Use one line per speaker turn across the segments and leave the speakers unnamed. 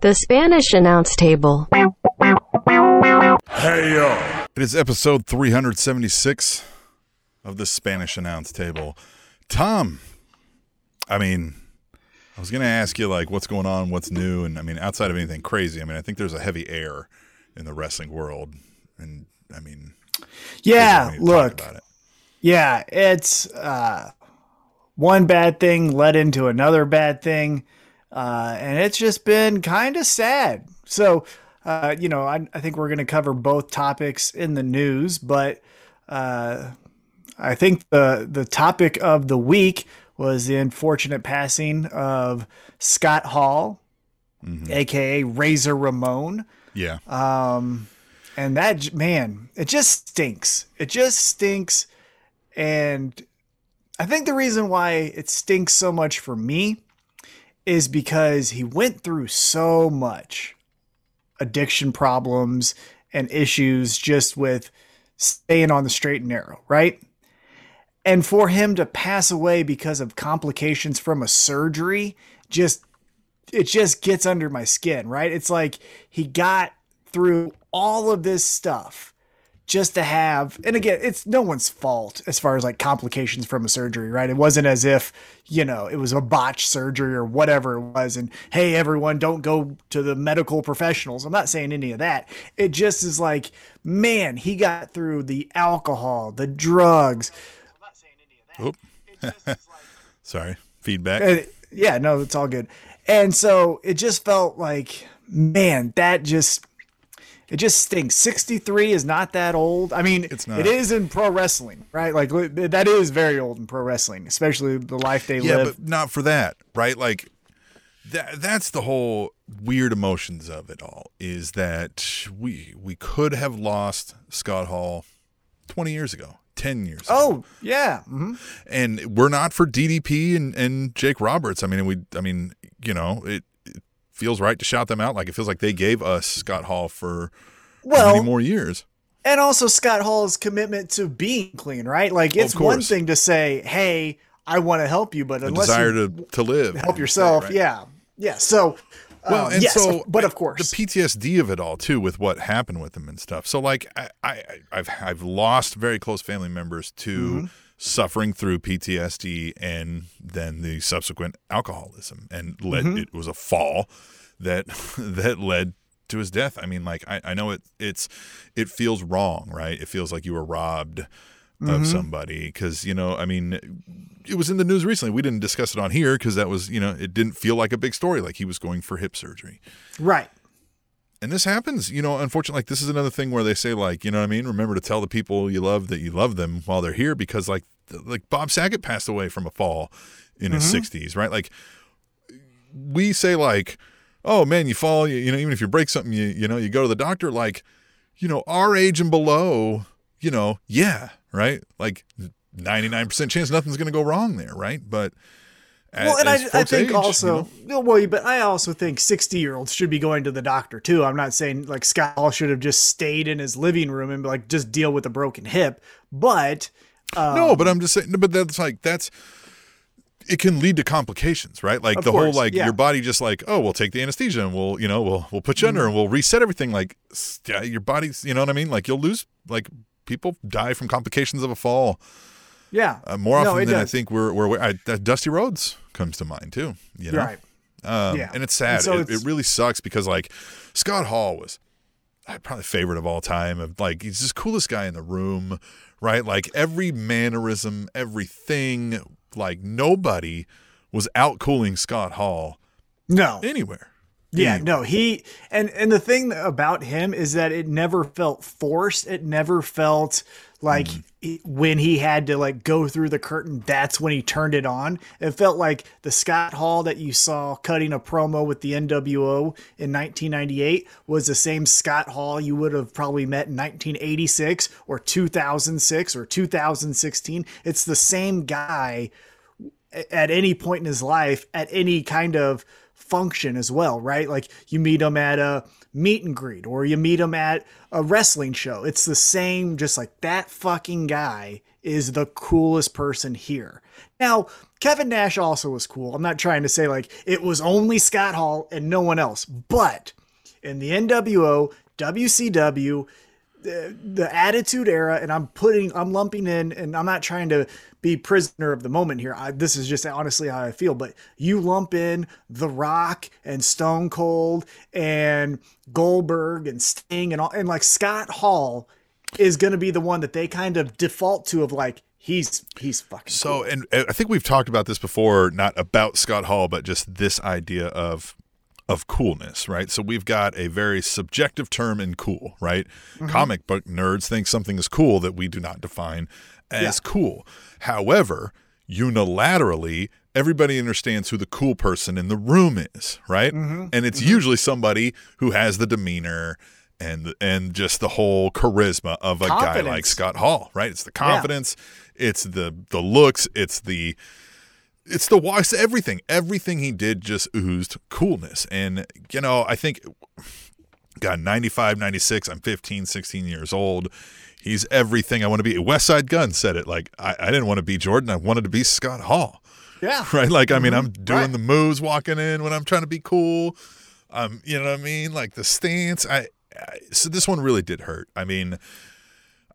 The Spanish announce table.
Hey yo! It is episode 376 of the Spanish announce table. Tom, I mean, I was going to ask you, like, what's going on, what's new, and I mean, outside of anything crazy, I mean, I think there's a heavy air in the wrestling world. And I mean,
Yeah,
we need to talk
look.
it.
Yeah, it's uh, one bad thing led into another bad thing, uh, and it's just been kind of sad. So, uh, you know, I, I think we're going to cover both topics in the news, but uh, I think the the topic of the week was the unfortunate passing of Scott Hall, aka Razor Ramon.
Yeah.
Um, and that man, it just stinks. It just stinks. And I think the reason why it stinks so much for me is because he went through so much addiction problems and issues just with staying on the straight and narrow, right? And for him to pass away because of complications from a surgery just it just gets under my skin, right? It's like he got through all of this stuff just to have and again it's no one's fault as far as like complications from a surgery right it wasn't as if you know it was a botched surgery or whatever it was and hey everyone don't go to the medical professionals i'm not saying any of that it just is like man he got through the alcohol the drugs
Oop. Sorry. Feedback.
Uh, yeah, no, it's all good. And so it just felt like, man, that just it just stinks. 63 is not that old. I mean,
It's not.
it is in pro wrestling, right? Like that is very old in pro wrestling, especially the life they
yeah,
live.
Yeah, but not for that, right? Like that that's the whole weird emotions of it all is that we we could have lost Scott Hall 20 years ago, 10 years ago.
oh, yeah. hmm
and we're not for DDP and, and Jake Roberts. I mean, we, I mean, you know, it feels right to shout them out. Like it feels like they gave us Scott Hall for
Well,
many more years.
and also Scott Hall's commitment to being clean, right? Like it's one thing to say, "Hey, I want to help you," but
The
unless
desire
you
to, to live,
help yourself,
Right.
yeah, yeah. So,
Well,
um,
and
yes,
so,
but of course,
the PTSD of it all too, with what happened with him and stuff. So, like, I, I I've I've lost very close family members to
Mm-hmm.
Suffering through PTSD and then the subsequent alcoholism, and led
Mm-hmm.
it was a fall that that led to his death. I mean, like, I, I know it it's it feels wrong, right? It feels like you were robbed
Mm-hmm.
of somebody because you know, I mean, it was in the news recently. We didn't discuss it on here because that was you know, it didn't feel like a big story. Like he was going for hip surgery
right.
And this happens you know unfortunately like this is another thing where they say like you know what i mean? Remember to tell the people you love that you love them while they're here because like like bob saget passed away from a fall in his mm-hmm. 60s right? Like we say like oh man you fall you, you know even if you break something you you know you go to the doctor like you know our age and below you know yeah right? Like 99% chance nothing's going to go wrong there right? But
Well, and I, I think
age, you
also,
know,
no, well, but I also think 60 year olds should be going to the doctor too. I'm not saying like Scott Hall should have just stayed in his living room and like just deal with a broken hip, but
no, but I'm just saying. But that's like that's it can lead to complications, right? Like the whole like
yeah.
your body just like oh we'll take the anesthesia and we'll you know we'll we'll put you under
Mm-hmm.
and we'll reset everything. Like yeah, your body's you know what I mean. Like you'll lose like people die from complications of a fall
yeah,
uh, more often
it
than I
does.
think we're we're I, uh, Dusty Rhodes comes to mind too. You know,
right.
um,
Yeah.
and it's sad.
And so
it,
it's-
it really sucks because like Scott Hall was uh, probably favorite of all time. Of like he's just coolest guy in the room, right? Like every mannerism, everything. Like nobody was out cooling Scott Hall
No,
anywhere.
Yeah, no, he and and the thing about him is that it never felt forced. It never felt like
Mm.
he- when he had to like go through the curtain, that's when he turned it on. It felt like the Scott Hall that you saw cutting a promo with the NWO in 1998 was the same Scott Hall you would have probably met in 1986 or 2006 or 2016. It's the same guy at any point in his life, at any kind of function as well, right? Like you meet him at a meet and greet or you meet him at a wrestling show. It's the same, just like that fucking guy is the coolest person here. Now, Kevin Nash also was cool. I'm not trying to say like it was only Scott Hall and no one else, but in the NWO, WCW, the, the attitude era, and I'm putting, I'm lumping in, and I'm not trying to be prisoner of the moment here. I, this is just honestly how I feel, but you lump in The Rock and Stone Cold and Goldberg and Sting and all, and like Scott Hall is going to be the one that they kind of default to of like, he's he's fucking
So,
cool.
and and I think we've talked about this before, not about Scott Hall, but just this idea of of coolness, right? So we've got a very subjective term in cool, right? Mm-hmm. Comic book nerds think something is cool that we do not define as
Yeah.
cool. However, unilaterally, everybody understands who the cool person in the room is, right? Mm-hmm. And it's mm-hmm. usually somebody who has the demeanor and and just the whole charisma of a guy like Scott Hall, right? It's the confidence, it's the the looks, it's the it's the why it's everything. Everything he did just oozed coolness. And you know, I think God 95, 96, I'm 15, 16 years old. He's everything I want to be. Westside Gunn said it like I, I didn't want to be Jordan, I wanted to be Scott Hall.
yeah,
Right? Like I mean, I'm doing
Right.
the moves walking in when I'm trying to be cool. Um, you know what I mean? Like the stance. I, I so this one really did hurt. I mean,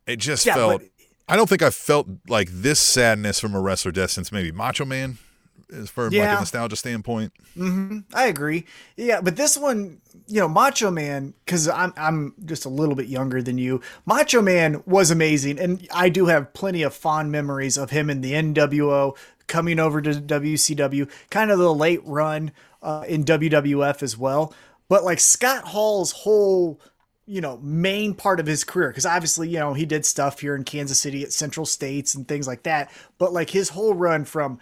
it just
Yeah,
felt
but-
I don't think I've felt like this sadness from a wrestler death since maybe Macho Man, as for like a nostalgia standpoint.
I agree. Yeah, but this one, you know, Macho Man, because I'm I'm just a little bit younger than you. Macho Man was amazing, and I do have plenty of fond memories of him in the NWO coming over to WCW, kind of the late run uh, in WWF as well. But like Scott Hall's whole you know main part of his career because obviously you know he did stuff here in Kansas City at Central States and things like that. But like his whole run from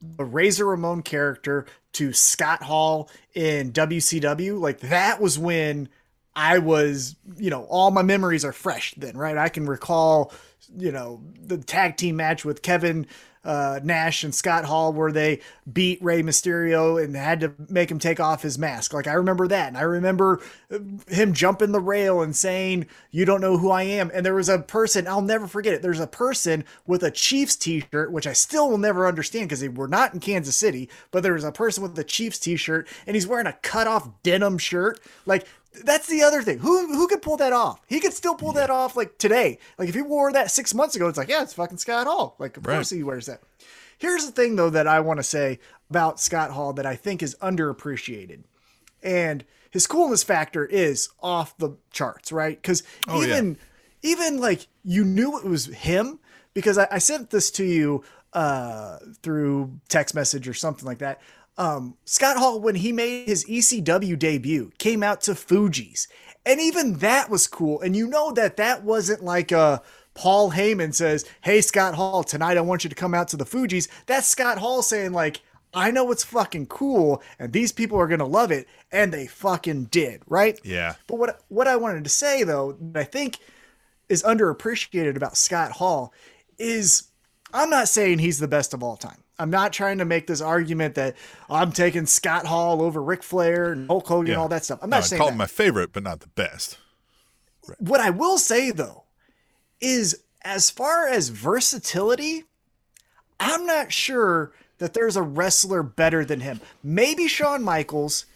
the Razor Ramon character to Scott Hall in WCW like that was when I was you know all my memories are fresh then right? I can recall you know the tag team match with Kevin uh, Nash and Scott Hall where they beat Rey Mysterio and had to make him take off his mask. Like I remember that, and I remember him jumping the rail and saying, "You don't know who I am." And there was a person I'll never forget it. There's a person with a Chiefs T-shirt, which I still will never understand because they were not in Kansas City, but there was a person with a Chiefs T-shirt, and he's wearing a cut-off denim shirt, like. That's the other thing. Who who could pull that off? He could still pull that off like today. Like if he wore that six months ago, it's like, yeah, it's fucking Scott Hall. Like of
Right.
course he wears that. Here's the thing though that I want to say about Scott Hall that I think is underappreciated. And his coolness factor is off the charts, right? Because
Oh, yeah.
even even like you knew it was him because I, I sent this to you uh through text message or something like that. Um Scott Hall when he made his ECW debut came out to Fuji's. And even that was cool. And you know that that wasn't like a Paul Heyman says, "Hey Scott Hall, tonight I want you to come out to the Fuji's." That's Scott Hall saying like, "I know it's fucking cool and these people are going to love it." And they fucking did, right?
Yeah.
But what what I wanted to say though, that I think is underappreciated about Scott Hall is I'm not saying he's the best of all time. I'm not trying to make this argument that I'm taking Scott Hall over Ric Flair and Hulk Hogan and all that stuff. I'm not
I'd
saying
call
that.
him my favorite, but not the best.
what I will say though is as far as versatility, I'm not sure that there's a wrestler better than him. Maybe Shawn Michaels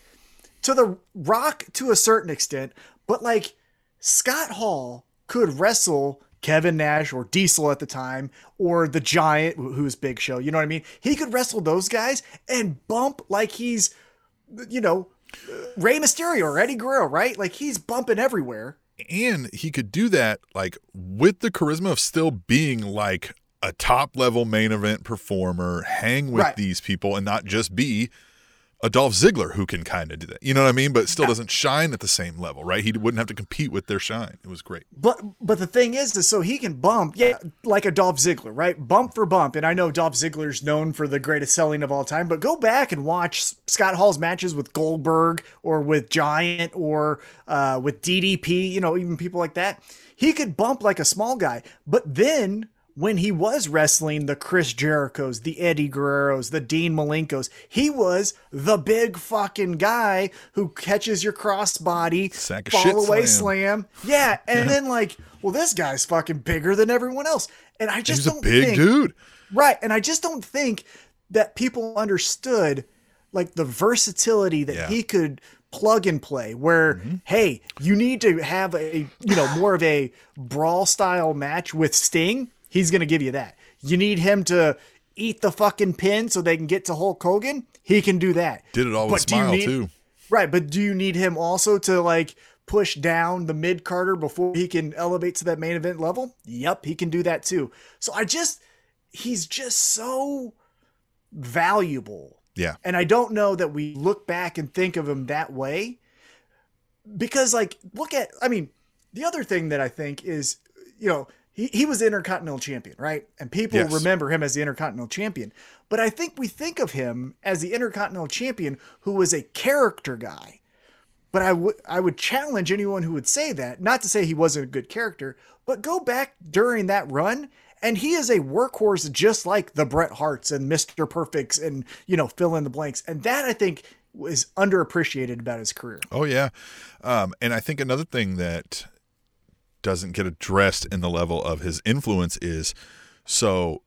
to the rock to a certain extent, but like Scott Hall could wrestle Kevin Nash or Diesel at the time or the Giant who- who's Big Show, you know what I mean? He could wrestle those guys and bump like he's you know Rey Mysterio or Eddie Guerrero, right? Like he's bumping everywhere.
and he could do that like with the charisma of still being like a top level main event performer, hang with
Right.
these people and not just be a Dolph Ziggler who can kind of do that. You know what I mean? But still doesn't shine at the same level, right? He wouldn't have to compete with their shine. It was great.
But but the thing is, is so he can bump, yeah, like a Dolph Ziggler, right? Bump for bump. And I know Dolph Ziggler's known for the greatest selling of all time, but go back and watch Scott Hall's matches with Goldberg or with Giant or uh, with DDP, you know, even people like that. He could bump like a small guy, but then when he was wrestling the Chris Jerichos, the Eddie Guerreros, the Dean Malenkos, he was the big fucking guy who catches your crossbody,
Sack
fall away
slam.
slam. Yeah, and then like, well, this guy's fucking bigger than everyone else, and I just
He's
don't
big
think,
dude.
right? And I just don't think that people understood like the versatility that
Yeah.
he could plug and play where
Mm-hmm.
hey you need to have a you know more of a brawl style match with sting he's gonna give you that you need him to eat the fucking pin so they can get to hulk hogan he can do that
Did it all with
But you
smile
need-
too.
right but do you need him also to like push down the mid carter before he can elevate to that main event level yep he can do that too so i just he's just so valuable
Yeah.
and I don't know that we look back and think of him that way. Because, like, look at, I mean, the other thing that I think is, you know, he, he was the Intercontinental Champion, right? And people
Yes.
remember him as the Intercontinental Champion. But I think we think of him as the Intercontinental Champion who was a character guy. But I would I would challenge anyone who would say that, not to say he wasn't a good character, but go back during that run and he is a workhorse just like the Bret Harts and Mr. Perfects and you know fill in the blanks. And that I think was underappreciated about his career.
Oh yeah, um, and I think another thing that doesn't get addressed in the level of his influence is so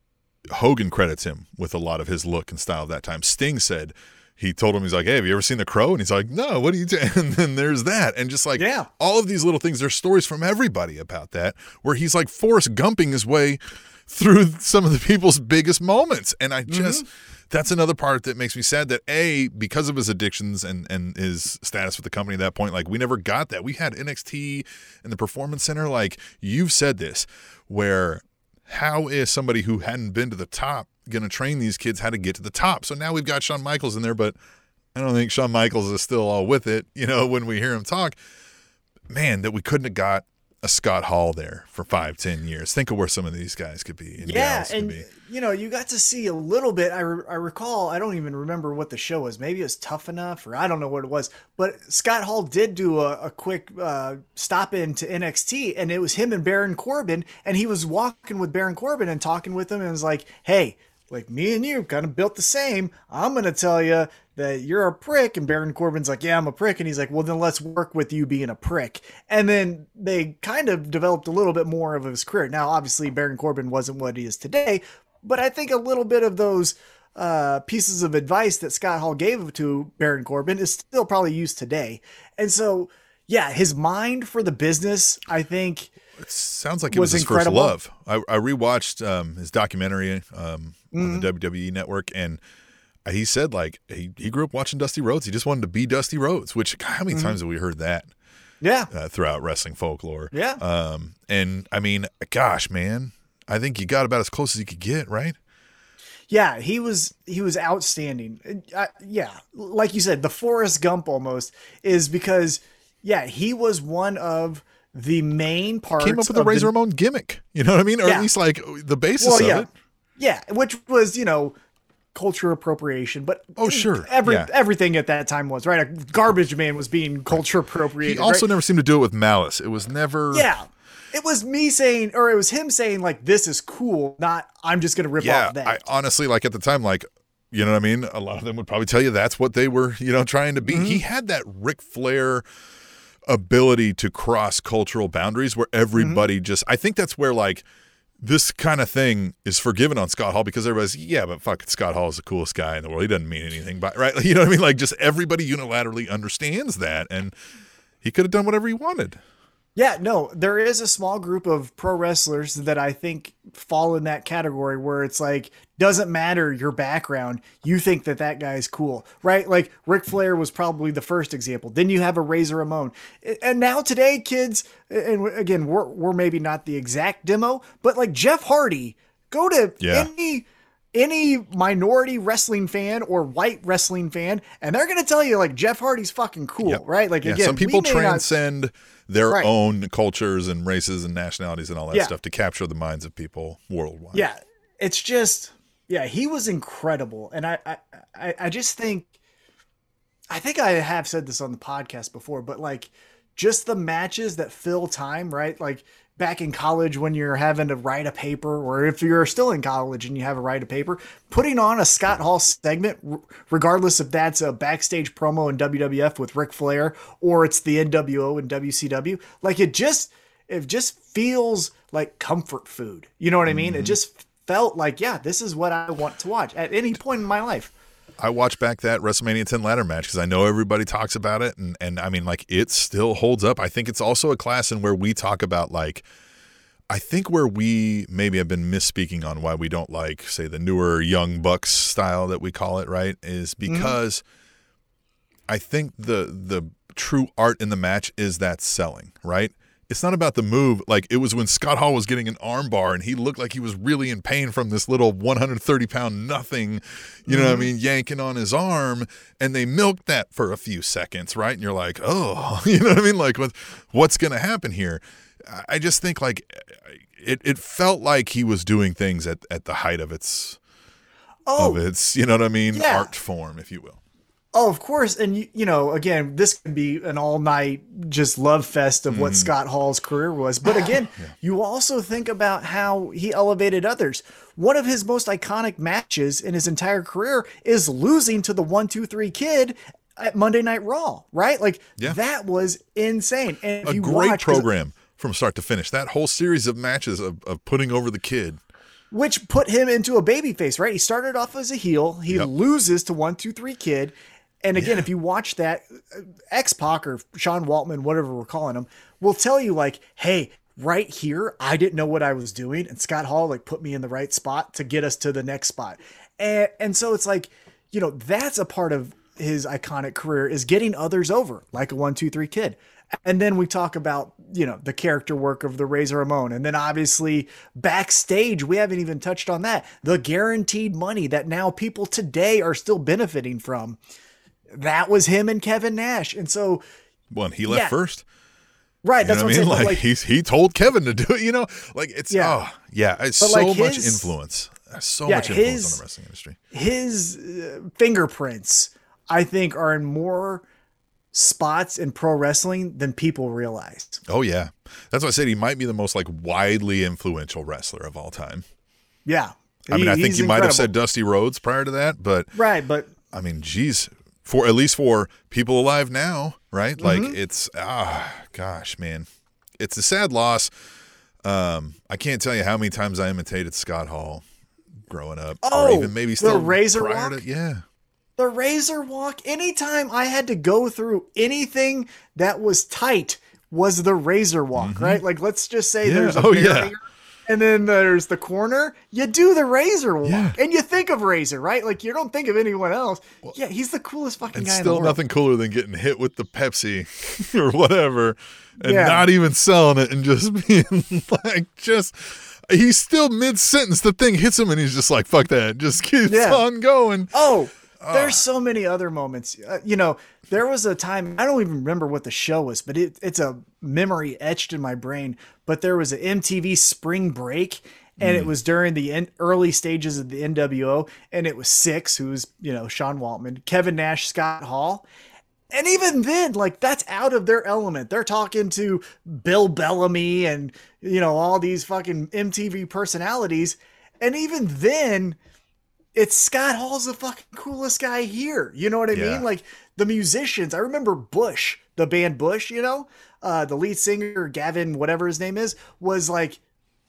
Hogan credits him with a lot of his look and style of that time. Sting said he told him he's like, "Hey, have you ever seen The Crow?" And he's like, "No, what are you doing?" And then there's that, and just like
Yeah.
all of these little things. There's stories from everybody about that where he's like Forrest Gumping his way through some of the people's biggest moments, and I just. Mm-hmm. That's another part that makes me sad that a because of his addictions and and his status with the company at that point, like we never got that. We had NXT and the Performance Center. Like you've said this, where how is somebody who hadn't been to the top going to train these kids how to get to the top? So now we've got Shawn Michaels in there, but I don't think Shawn Michaels is still all with it. You know, when we hear him talk, man, that we couldn't have got a Scott Hall there for five, ten years. Think of where some of these guys could be. And
Yeah, and
be.
you know, you got to see a little bit. I, re- I recall, I don't even remember what the show was. Maybe it was Tough Enough, or I don't know what it was. But Scott Hall did do a, a quick uh, stop into NXT, and it was him and Baron Corbin, and he was walking with Baron Corbin and talking with him, and was like, "Hey, like me and you, kind of built the same. I'm gonna tell you." That you're a prick, and Baron Corbin's like, Yeah, I'm a prick. And he's like, Well, then let's work with you being a prick. And then they kind of developed a little bit more of his career. Now, obviously, Baron Corbin wasn't what he is today, but I think a little bit of those uh, pieces of advice that Scott Hall gave to Baron Corbin is still probably used today. And so, yeah, his mind for the business, I think,
It sounds like it was,
was
his
incredible.
first love. I, I rewatched um, his documentary um, on the
Mm-hmm.
WWE network, and he said like he, he grew up watching Dusty Rhodes. He just wanted to be Dusty Rhodes. Which God, how many
Mm-hmm.
times have we heard that
yeah,
uh, throughout wrestling folklore?
Yeah.
Um, and I mean, gosh, man, I think you got about as close as you could get, right?
Yeah, he was he was outstanding. Uh, yeah, like you said, the Forrest Gump almost is because yeah, he was one of the main parts.
Came up with
of
Razor
the,
Ramon gimmick. You know what I mean? Or
Yeah.
at least like the basis
Well,
of
yeah,
it.
yeah, which was you know culture appropriation, but
Oh, sure,
every
yeah.
everything at that time was right. A garbage man was being culture appropriated.
He also
right?
never seemed to do it with malice. It was never.
yeah. It was me saying, or it was him saying, like, this is cool, not I'm just going to rip
yeah
off that.
i honestly like at the time like you know what i mean a lot of them would probably tell you that's what they were you know trying to be
Mm-hmm.
he had that Ric flair ability to cross cultural boundaries where everybody
Mm-hmm.
just i think that's where like this kind of thing is forgiven on Scott Hall because everybody's yeah, but fuck, Scott Hall is the coolest guy in the world. He doesn't mean anything, but right, you know what I mean? Like just everybody unilaterally understands that, and he could have done whatever he wanted.
Yeah, no, there is a small group of pro wrestlers that I think fall in that category where it's like doesn't matter your background, you think that that guy's cool, right? Like Ric Flair was probably the first example. Then you have a Razor Ramon, and now today, kids, and again, we're we're maybe not the exact demo, but like Jeff Hardy, go to
Yeah.
any any minority wrestling fan or white wrestling fan, and they're gonna tell you like Jeff Hardy's fucking cool,
Yep.
right? Like
Yeah,
again,
some people
may not-
transcend their
Right.
own cultures and races and nationalities and all that
Yeah.
stuff to capture the minds of people worldwide.
Yeah, it's just yeah, he was incredible, and I I I, I just think I think I have said this on the podcast before, but like just the matches that fill time, right? Like back in college when you're having to write a paper, or if you're still in college and you have to write a paper, putting on a Scott Hall segment, regardless if that's a backstage promo in WWF with Ric Flair or it's the NWO and WCW, like it just it just feels like comfort food. You know what I mean? It mm-hmm. just felt like, yeah, this is what I want to watch at any point in my life.
I watched back that WrestleMania 10 ladder match because I know everybody talks about it, and and I mean, like it still holds up. I think it's also a class in where we talk about like. I think where we maybe have been misspeaking on why we don't like, say, the newer young bucks style that we call it, right, is mm-hmm. because I think the the true art in the match is that selling, right? It's not about the move. Like it was when Scott Hall was getting an armbar and he looked like he was really in pain from this little 130 pound nothing, you know what I mm-hmm. mean, yanking on his arm. And they milked that for a few seconds, right? And you're like, oh, you know what I mean? Like, what, what's going to happen here? I- I just think like it, it felt like he was doing things at, at the height of its,
Oh,
of its, you know what I mean?
Yeah.
Art form, if you will.
Oh, of course. And, you, you know, again, this could be an all night just love fest of what mm. Scott Hall's career was. But again, you also think about how he elevated others. One of his most iconic matches in his entire career is losing to the one, two, three kid at Monday Night Raw, right? Like,
Yeah.
that was insane. And
a
you
great
watch-
program from start to finish. That whole series of matches of, of putting over the kid.
which put him into a baby face, right? He started off as a heel. He
Yep.
loses to one, two, three kid. And again, if you watch that, uh, X Pac or Sean Waltman, whatever we're calling him, will tell you like, hey, right here, I didn't know what I was doing, and Scott Hall like put me in the right spot to get us to the next spot. And and so it's like, you know, that's a part of his iconic career is getting others over, like a one, two, three kid. And then we talk about, you know, the character work of the Razor Ramon. And then obviously backstage, we haven't even touched on that. The guaranteed money that now people today are still benefiting from. That was him and Kevin Nash. And so,
and he left
Yeah.
first.
right,
You
that's what
I mean?
saying.
Like,
Like,
he's he told Kevin to do it. You know, like it's
Yeah.
oh yeah, it's so
like,
much influence, so
Yeah,
much influence
his-
on the wrestling industry.
his uh, fingerprints, I think, are in more spots in pro wrestling than people realize.
Oh yeah, that's why I said he might be the most like widely influential wrestler of all time.
Yeah.
I mean,
He-
I think you might have said Dusty Rhodes prior to that, but
Right, but
I mean, geez, for at least for people alive now, right? Like
Mm-hmm.
it's ah, gosh, man, it's a sad loss. Um, I can't tell you how many times I imitated Scott Hall growing up,
Oh,
or even maybe still
the
razor
walk?
to yeah.
the razor walk, anytime I had to go through anything that was tight was the razor walk, right? Like let's just say
Mm-hmm. Yeah.
there's a
Oh, yeah.
And then there's the corner, you do the razor walk.
Yeah.
And you think of Razor, right? Like you don't think of anyone else. yeah, he's the coolest fucking
And
guy in the
still nothing cooler than getting hit with the Pepsi or whatever and
Yeah.
not even selling it and just being like, just, he's still mid sentence. The thing hits him and he's just like, fuck that. Just keeps
Yeah.
on going.
Oh, there's so many other moments. Uh, you know, there was a time I don't even remember what the show was, but it, it's a memory etched in my brain. But there was an MTV Spring Break, and it was during the en- early stages of the NWO, and it was Six, who's you know Sean Waltman, Kevin Nash, Scott Hall. And even then, like that's out of their element. They're talking to Bill Bellamy and you know all these fucking MTV personalities. And even then, it's Scott Hall's the fucking coolest guy here. You know what I
Yeah.
mean? Like the musicians. I remember Bush, the band Bush, you know, uh, the lead singer, Gavin, whatever his name is, was like,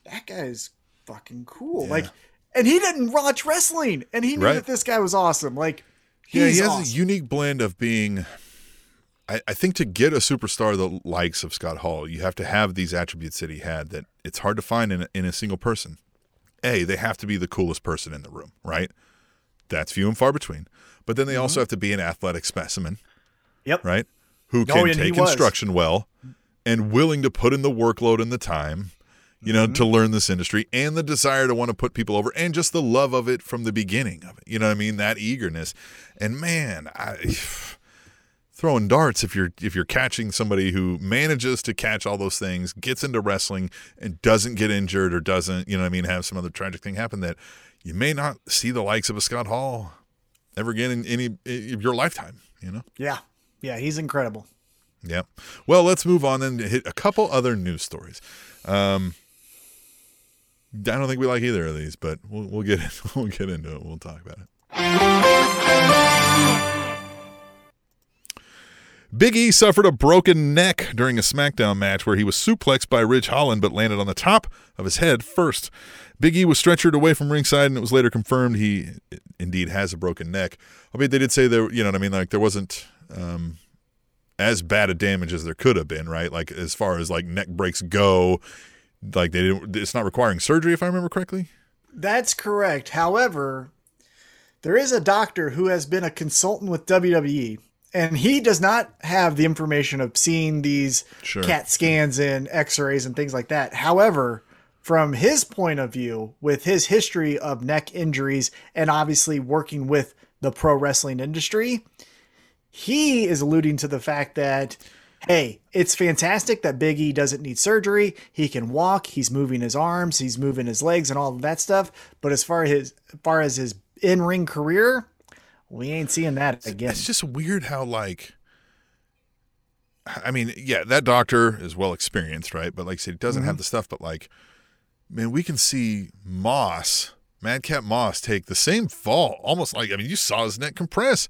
that guy's fucking cool. Like, and he didn't watch wrestling and he knew
Right.
that this guy was awesome. Like,
Yeah, he has
awesome.
a unique blend of being. I, I think to get a superstar the likes of Scott Hall, you have to have these attributes that he had that it's hard to find in a, in a single person. A, they have to be the coolest person in the room, right? That's few and far between. But then they
Mm-hmm.
also have to be an athletic specimen,
Yep.
right? Who
Oh,
can
he
take instruction well and willing to put in the workload and the time, you know,
Mm-hmm.
to learn this industry and the desire to want to put people over and just the love of it from the beginning of it. You know what I mean? That eagerness. And man, I throwing darts if you're if you're catching somebody who manages to catch all those things, gets into wrestling and doesn't get injured or doesn't, you know what I mean, have some other tragic thing happen that you may not see the likes of a Scott Hall ever again in any in your lifetime, you know?
Yeah. Yeah. He's incredible.
Yeah. Well, let's move on and hit a couple other news stories. Um, I don't think we like either of these, but we'll, we'll get we'll get into it. We'll talk about it. Big E suffered a broken neck during a SmackDown match where he was suplexed by Ridge Holland but landed on the top of his head first. Big E was stretchered away from ringside and it was later confirmed he indeed has a broken neck. I mean, they did say there, you know what I mean? Like there wasn't um, as bad a damage as there could have been, right? Like as far as like neck breaks go, like they didn't, it's not requiring surgery if I remember correctly.
That's correct. However, there is a doctor who has been a consultant with WWE and he does not have the information of seeing these
Sure.
cat scans and x-rays and things like that. However from his point of view with his history of neck injuries and obviously working with the pro wrestling industry he is alluding to the fact that hey it's fantastic that big e doesn't need surgery. He can walk. He's moving his arms. He's moving his legs and all of that stuff. But as far as his as far as his in-ring career we ain't seeing that again
It's just weird how like I mean, yeah, that doctor is well experienced, right? But like I said, he doesn't have mm-hmm. the stuff, but like man, we can see Moss, Madcap Moss take the same fall. Almost like I mean, you saw his neck compress.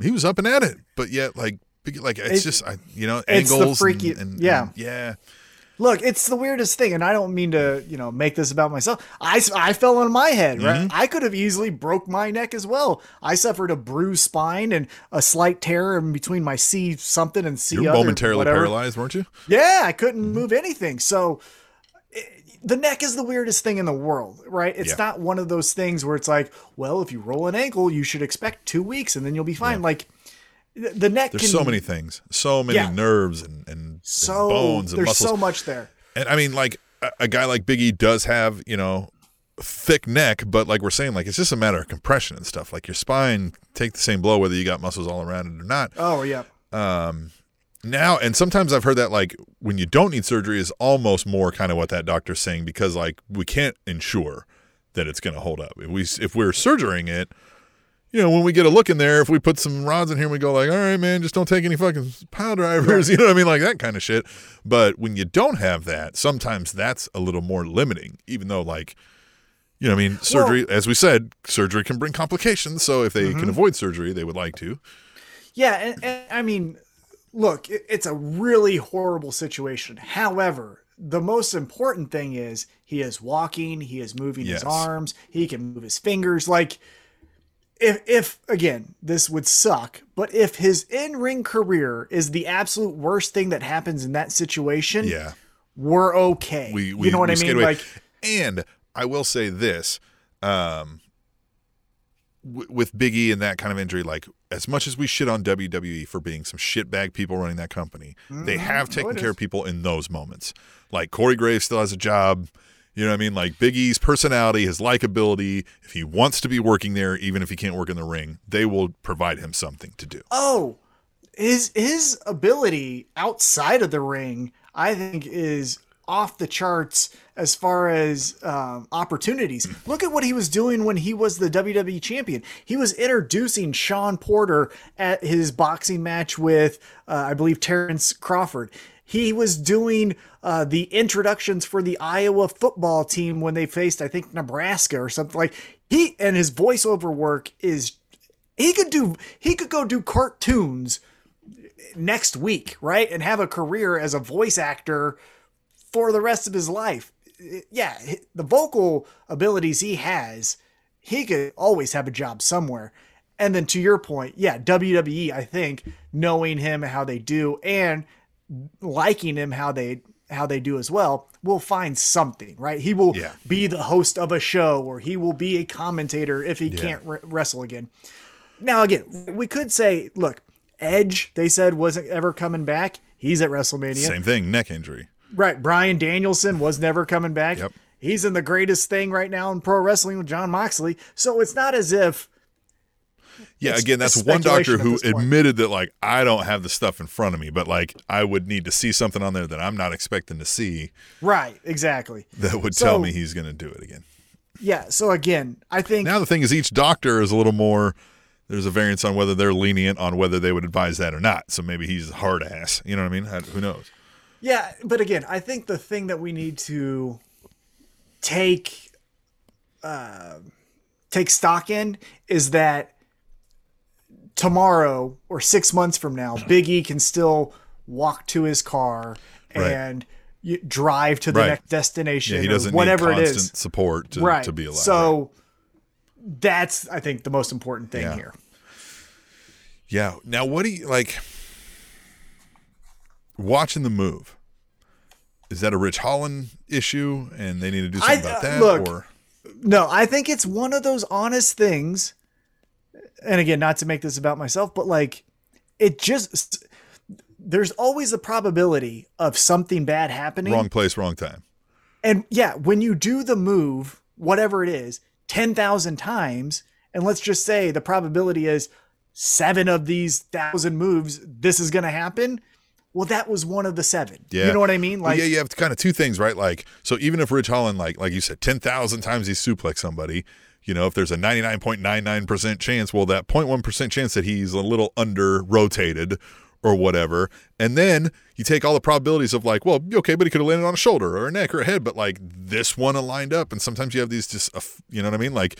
He was up and at it, but yet like like it's
It-
just I, you know angles
freaky-
and, and-
yeah.
and- yeah
Look, it's the weirdest thing, and I don't mean to, you know, make this about myself. I, I fell on my head, right?
Mm-hmm.
I could have easily broke my neck as well. I suffered a bruised spine and a slight tear in between my C something and C
you're
other,
momentarily
whatever.
paralyzed, weren't you?
Yeah, I couldn't move anything. So eh, the neck is the weirdest thing in the world, right? It's
Yeah.
not one of those things where it's like, well, if you roll an ankle, you should expect two weeks and then you'll be fine. Like the, neck
There's
can
so many things, so many
Yeah.
nerves and and, and
so
bones and
there's
muscles.
so much there.
And I mean, like a, a guy like Biggie does have, you know, thick neck, but like we're saying, like it's just a matter of compression and stuff. Like your spine take the same blow whether you got muscles all around it or not.
Oh yeah.
Um, now, and sometimes I've heard that like when you don't need surgery is almost more kind of what that doctor's saying because like we can't ensure that it's going to hold up. If we if we're surgerying it, you know, when we get a look in there, if we put some rods in here, and we go like, all right, man, just don't take any fucking pile drivers. You know what I mean? Like that kind of shit. But when you don't have that, sometimes that's a little more limiting, even though like, you know, what I mean, surgery, as we said, surgery can bring complications. So if they can mm-hmm. avoid surgery, they would like to.
Yeah, and, and I mean, look, it, it's a really horrible situation. However, the most important thing is he is walking, he is moving
Yes.
his arms, he can move his fingers. Like, if, if again, this would suck, but if his in ring career is the absolute worst thing that happens in that situation,
Yeah.
we're okay.
we, we
you know what I mean?
away.
Like,
and I will say this, um, w- with Big E and that kind of injury, like as much as we shit on WWE for being some shitbag people running that company, they have taken care of people in those moments. Like Corey Graves still has a job. You know what I mean? Like Big E's personality, his likability. If he wants to be working there, even if he can't work in the ring, they will provide him something to do.
oh, his his ability outside of the ring, I think, is off the charts as far as um, opportunities. Look at what he was doing when he was the WWE champion. He was introducing Shawn Porter at his boxing match with, uh, I believe, Terrence Crawford. He was doing uh, the introductions for the Iowa football team when they faced, I think, Nebraska or something like. He and his voiceover work is he could do he could go do cartoons next week, right? And have a career as a voice actor for the rest of his life. Yeah, the vocal abilities he has, he could always have a job somewhere. And then to your point, yeah, WWE, I think, knowing him and how they do and liking him how they how they do as well, will find something, right? He will
Yeah.
be the host of a show or he will be a commentator if he can't re- wrestle again. Now, again, we could say, look, Edge, they said wasn't ever coming back. He's at WrestleMania.
Same thing, neck injury.
Right. Bryan Danielson was never coming back.
Yep.
He's in the greatest thing right now in pro wrestling with Jon Moxley. So it's not as if
Yeah,
It's
again, that's one doctor who admitted that like I don't have the stuff in front of me, but like I would need to see something on there that I'm not expecting to see
right, exactly.
that would tell me he's going to do it again.
Yeah. So again, I think
Now the thing is, each doctor is a little more. there's a variance on whether they're lenient on whether they would advise that or not. So maybe he's hard ass. You know what I mean? Who knows?
Yeah, but again, I think the thing that we need to take uh, take stock in is that tomorrow or six months from now, Big E can still walk to his car
Right.
and drive to the
Right.
next destination
Yeah, he doesn't
whatever
need constant
is.
support to,
right.
to be alive.
So that's I think the most important thing
Yeah.
here.
Yeah. Now, what do you like? Watching the move. Is that a Ridge Holland issue, and they need to do something
I-
about
uh,
that?
look,
or
No, I think it's one of those honest things. And again, not to make this about myself, but like it just there's always a probability of something bad happening.
wrong place, wrong time?
And yeah, when you do the move, whatever it is, 10,000 times, and let's just say the probability is seven of these thousand moves, this is going to happen. Well, that was one of the seven.
Yeah.
You know what I mean?
Well,
Like,
yeah, you have kind of two things, right? Like, so even if Ridge Holland, like, like you said, ten thousand times he suplex somebody, you know, if there's a ninety nine point nine nine percent chance, well, that 0.1 percent chance that he's a little under rotated or whatever, and then you take all the probabilities of like, well, okay, but he could have landed on a shoulder or a neck or a head, but like this one aligned up, and sometimes you have these just, uh, you know what I mean? Like,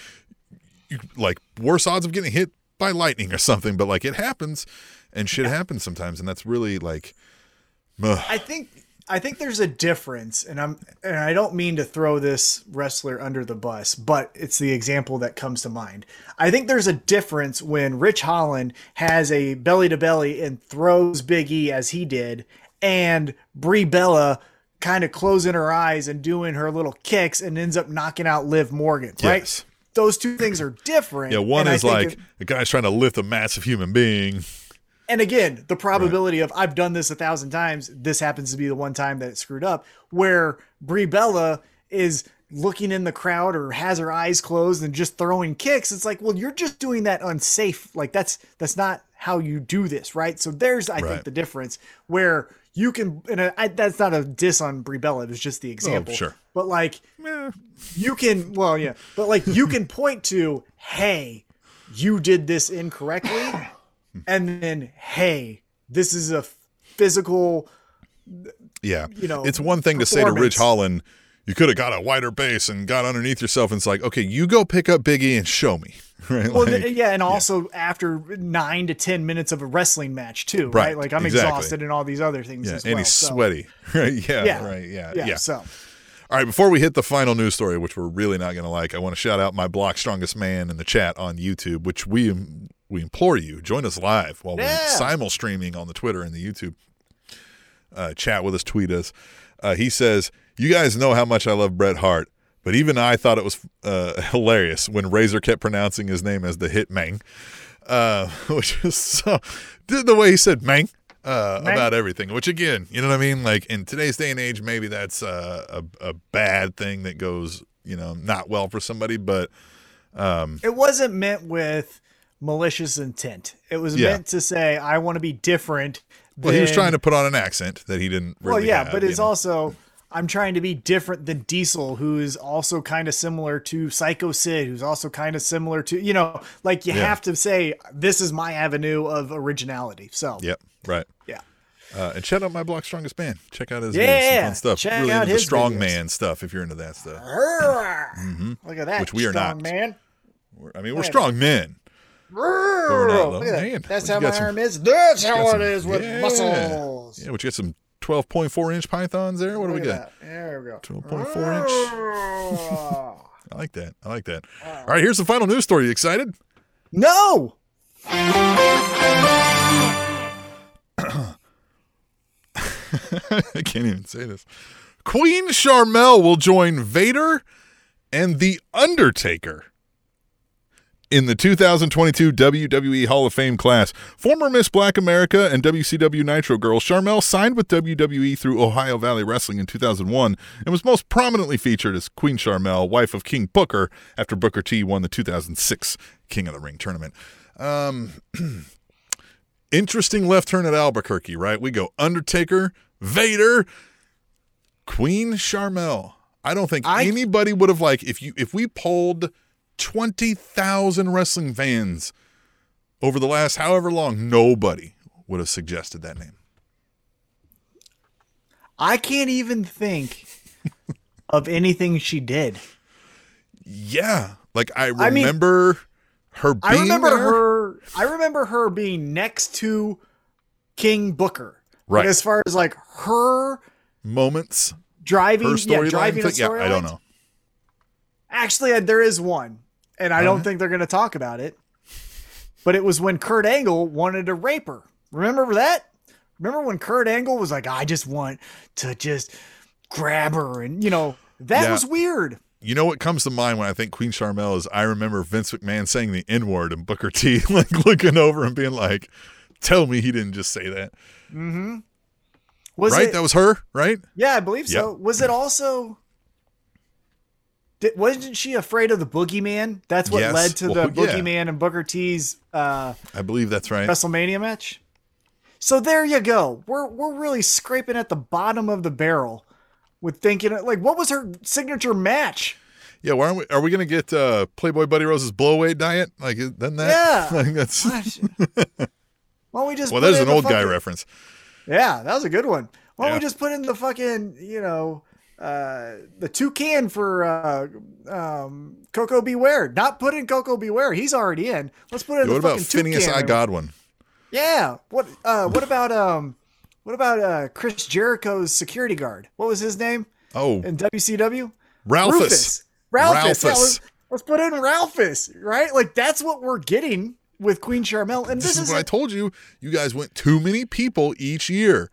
you, like worse odds of getting hit by lightning or something, but like it happens, and shit happens sometimes, and that's really like. ugh.
I think I think there's a difference, and I'm and I don't mean to throw this wrestler under the bus, but it's the example that comes to mind. I think there's a difference when Ridge Holland has a belly to belly and throws Big E as he did, and Brie Bella kind of closing her eyes and doing her little kicks and ends up knocking out Liv Morgan, right?
Yes.
Those two things are different.
Yeah, one is like a guy's trying to lift a massive human being.
And again, the probability of I've done this a thousand times, this happens to be the one time that it screwed up, where Brie Bella is looking in the crowd or has her eyes closed and just throwing kicks. It's like, well, you're just doing that unsafe. Like that's that's not how you do this, right? So there's I
Right.
think the difference where you can and I, I- that's not a diss on Brie Bella, it was just the example.
Oh, sure.
But like
Eh,
you can well yeah but like you can point to hey you did this incorrectly and then hey this is a physical
yeah,
You know,
it's one thing to say to
Ridge.
Holland, "You could have got a wider base and got underneath yourself." And it's like, okay, you go pick up Biggie and show me, right?
well
Like,
yeah and also after nine to ten minutes of a wrestling match too right,
Right,
like i'm
exactly.
exhausted and all these other things
yeah,
as
and
well
he's
so-
sweaty, right? Yeah,
yeah
right. Yeah,
yeah,
yeah.
so
All right, before we hit the final news story, which we're really not going to like, I want to shout out my block strongest man in the chat on YouTube, which we we implore you join us live while
Yeah.
we're simul streaming on the Twitter and the YouTube. Uh, chat with us, tweet us. Uh, he says, "You guys know how much I love Bret Hart, but even I thought it was uh, hilarious when Razor kept pronouncing his name as the Hitman, uh, which is so the way he said "mang." Uh,
Mang.
about everything, which again, you know what I mean? Like in today's day and age, maybe that's uh, a, a bad thing that goes, you know, not well for somebody, but
it wasn't meant with malicious intent it was
Yeah.
meant to say i want to be different
well, he was trying to put on an accent that he didn't really
well, yeah,
have,
but it's
know?
also I'm trying to be different than Diesel, who's also kind of similar to Psycho Sid, who's also kind of similar to you know, like you
Yeah.
have to say this is my avenue of originality. So
Yep, right.
yeah,
Uh, and check out my block strongest man. Check out his
Yeah,
stuff.
check
really
out his
strong
videos.
man stuff if you're into that stuff. mm-hmm.
look at that,
Which we are not.
man.
We're- I mean, we're strong men.
Look at that. That's how my
some-
arm is. That's how
some-
it is with
yeah.
muscles.
Yeah, but you got some 12.4 inch pythons there. What do we got?
that. There we go.
12.4 inch. I like that. I like that. All right, here's the final news story. You excited?
No.
I can't even say this. Queen Sharmell will join Vader and The Undertaker in the 2022 WWE Hall of Fame class. Former Miss Black America and WCW Nitro Girl, Sharmell signed with WWE through Ohio Valley Wrestling in 2001 and was most prominently featured as Queen Sharmell, wife of King Booker, after Booker T won the 2006 King of the Ring tournament. Um, interesting left turn at Albuquerque, right? We go Undertaker, Vader, Queen Sharmell. I don't think
I-
anybody would have like if you if we polled twenty thousand wrestling fans over the last however long, nobody would have suggested that name.
I can't even think of anything she did.
Yeah, like I
I mean-
remember her being
I remember
there.
her. I remember her being next to King Booker.
Right.
But as far as like her
moments,
driving,
her
yeah, driving
thing- yeah, I don't know.
Actually, uh, there is one, and I don't think they're going to talk about it. But it was when Kurt Angle wanted to rape her. Remember that? Remember when Kurt Angle was like, "I just want to just grab her," and you know that
Yeah.
was weird.
You know what comes to mind when I think Queen Sharmell is I remember Vince McMahon saying the N word and Booker T like looking over and being like, "Tell me he didn't just say that." Mm-hmm.
Was
right?
it?
that was her, right?
yeah, I believe so. Was it also? Did, wasn't she afraid of the boogeyman? That's what
Yes.
led to
Well,
the
yeah.
boogeyman and Booker T's uh,
I believe that's right.
WrestleMania match. So there you go. We're we're really scraping at the bottom of the barrel with thinking like what was her signature match?
Yeah, why aren't we? Are we gonna get uh, Playboy Buddy Rose's blowaway diet? Like, doesn't that?
Yeah.
like that's.
Why don't we just
Well,
put
there's an old guy reference.
Yeah, that was a good one. Why don't
Yeah.
we just put in the fucking you know uh the toucan for uh um Koko B. Ware? Not put in Koko B. Ware. He's already in. Let's put in
what about Phineas. I Godwin?
Yeah. What uh what about um what about uh Chris Jericho's security guard? What was his name
Oh,
in WCW?
Ralphus.
Rufus. Ralphus. Yeah,
Ralphus.
let's, let's put in Ralphus, right? Like that's what we're getting with Queen Sharmell. And
This,
this,
is
is,
what I told you. You guys went too many people each year.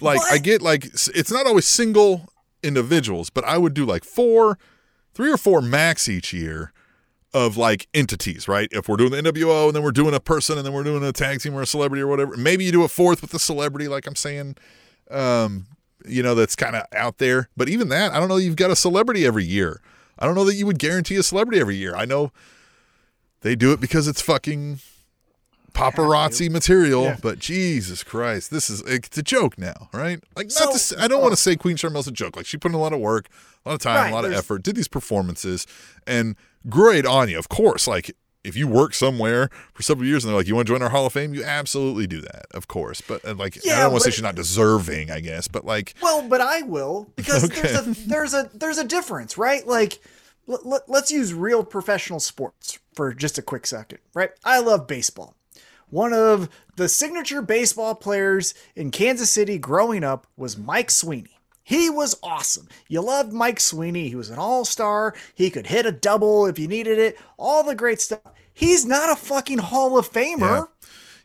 Like I get like it's not always single individuals, but I would do like four, three or four max each year of like entities, right? If we're doing the NWO and then we're doing a person and then we're doing a tag team or a celebrity or whatever. Maybe you do a fourth with a celebrity, like I'm saying. Um, you know, that's kind of out there. But even that, I don't know. You've got a celebrity every year. I don't know that you would guarantee a celebrity every year. I know they do it because it's fucking paparazzi material,
Yeah.
but Jesus Christ, this is it's a joke now, right? Like, not to say, I don't oh. want to say Queen Sharmell's a joke. Like, she put in a lot of work, a lot of time,
Right,
a lot of effort, did these performances, and great on you, of course. Like, if you work somewhere for several years and they're like, you want to join our Hall of Fame, you absolutely do that, of course. But like, I don't want to say she's not deserving, I guess, but like,
well, but I will because
Okay.
there's a there's a there's a difference, right? Like let, let, let's use real professional sports for just a quick second, right? I love baseball. One of the signature baseball players in Kansas City growing up was Mike Sweeney. He was awesome. You loved Mike Sweeney. He was an all star. He could hit a double if you needed it. All the great stuff. He's not a fucking Hall of Famer.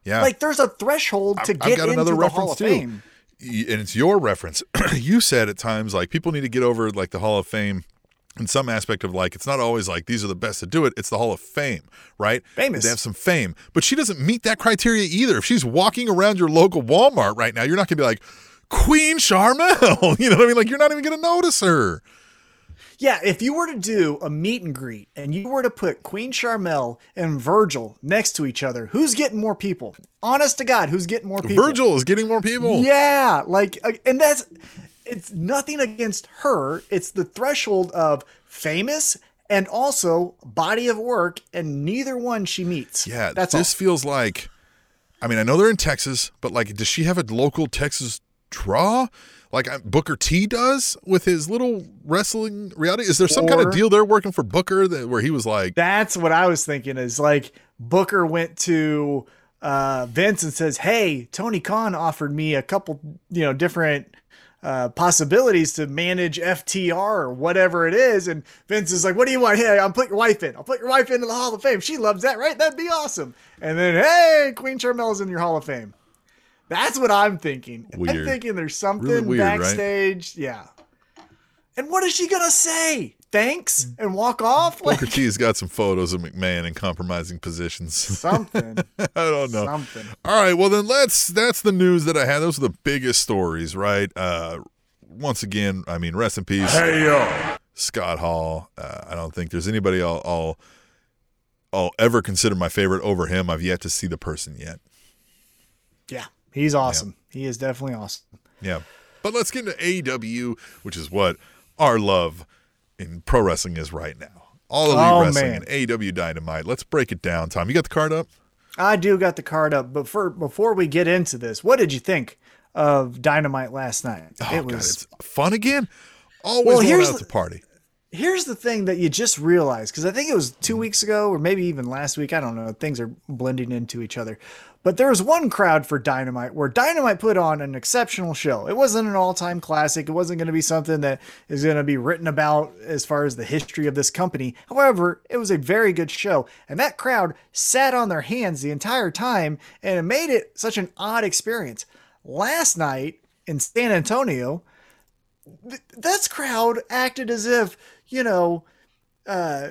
yeah.
Like there's a threshold to
I've
get
got
into
another
the
reference
Hall of
too.
Fame.
and it's your reference. you said at times like people need to get over like the Hall of Fame in some aspect of like it's not always like these are the best to do it. It's the Hall of Fame, right?
Famous.
They have some fame, but she doesn't meet that criteria either. If she's walking around your local Walmart right now, you're not gonna be like Queen Sharmell. You know what I mean? Like you're not even gonna notice her.
Yeah, if you were to do a meet and greet and you were to put Queen Sharmell and Virgil next to each other, who's getting more people? Honest to God, who's getting more people?
Virgil is getting more people.
Yeah, like, uh, and that's it's nothing against her. It's the threshold of famous and also body of work, and neither one she meets.
Yeah,
that's
this
all.
feels like. I mean, I know they're in Texas, but like, does she have a local Texas draw? Like Booker T does with his little wrestling reality? Is there some kind of deal they're working for Booker that where he was like,
That's what I was thinking. Is like Booker went to uh, Vince and says, "Hey, Tony Khan offered me a couple, you know, different." Uh, possibilities to manage FTR or whatever it is, and Vince is like, "What do you want? Hey, I'll put your wife in. I'll put your wife into the Hall of Fame. She loves that, right? That'd be awesome." And then, hey, Queen Sharmell's in your Hall of Fame. That's what I'm thinking. I'm thinking there's something
Really weird, right?
backstage. Yeah. And what is she gonna say? Thanks and walk off? Like
Booker T has got some photos of McMahon in compromising positions.
something.
I don't know.
Something.
All right, well then let's that's the news that I had. Those are the biggest stories, right? Uh once again, I mean, rest in peace. Hey yo. Scott Hall. Uh, I don't think there's anybody I'll, I'll I'll ever consider my favorite over him. I've yet to see the person yet.
Yeah, he's awesome. He is definitely awesome.
Yeah. But let's get into AEW, which is what our love in pro wrestling is right now. All Elite
Oh,
Wrestling
man.
and AEW Dynamite. Let's break it down, Tom. You got the card up?
I do got the card up, but for before we get into this, what did you think of Dynamite last night?
Oh,
it
God,
was
it's fun again. Always
Well, here's
out
the-
party.
here's the thing that you just realized because I think it was two mm. weeks ago or maybe even last week. I don't know. Things are blending into each other. But there was one crowd for Dynamite where Dynamite put on an exceptional show. It wasn't an all time classic. It wasn't going to be something that is going to be written about as far as the history of this company. However, it was a very good show. And that crowd sat on their hands the entire time and it made it such an odd experience. Last night in San Antonio, this crowd acted as if, you know, uh,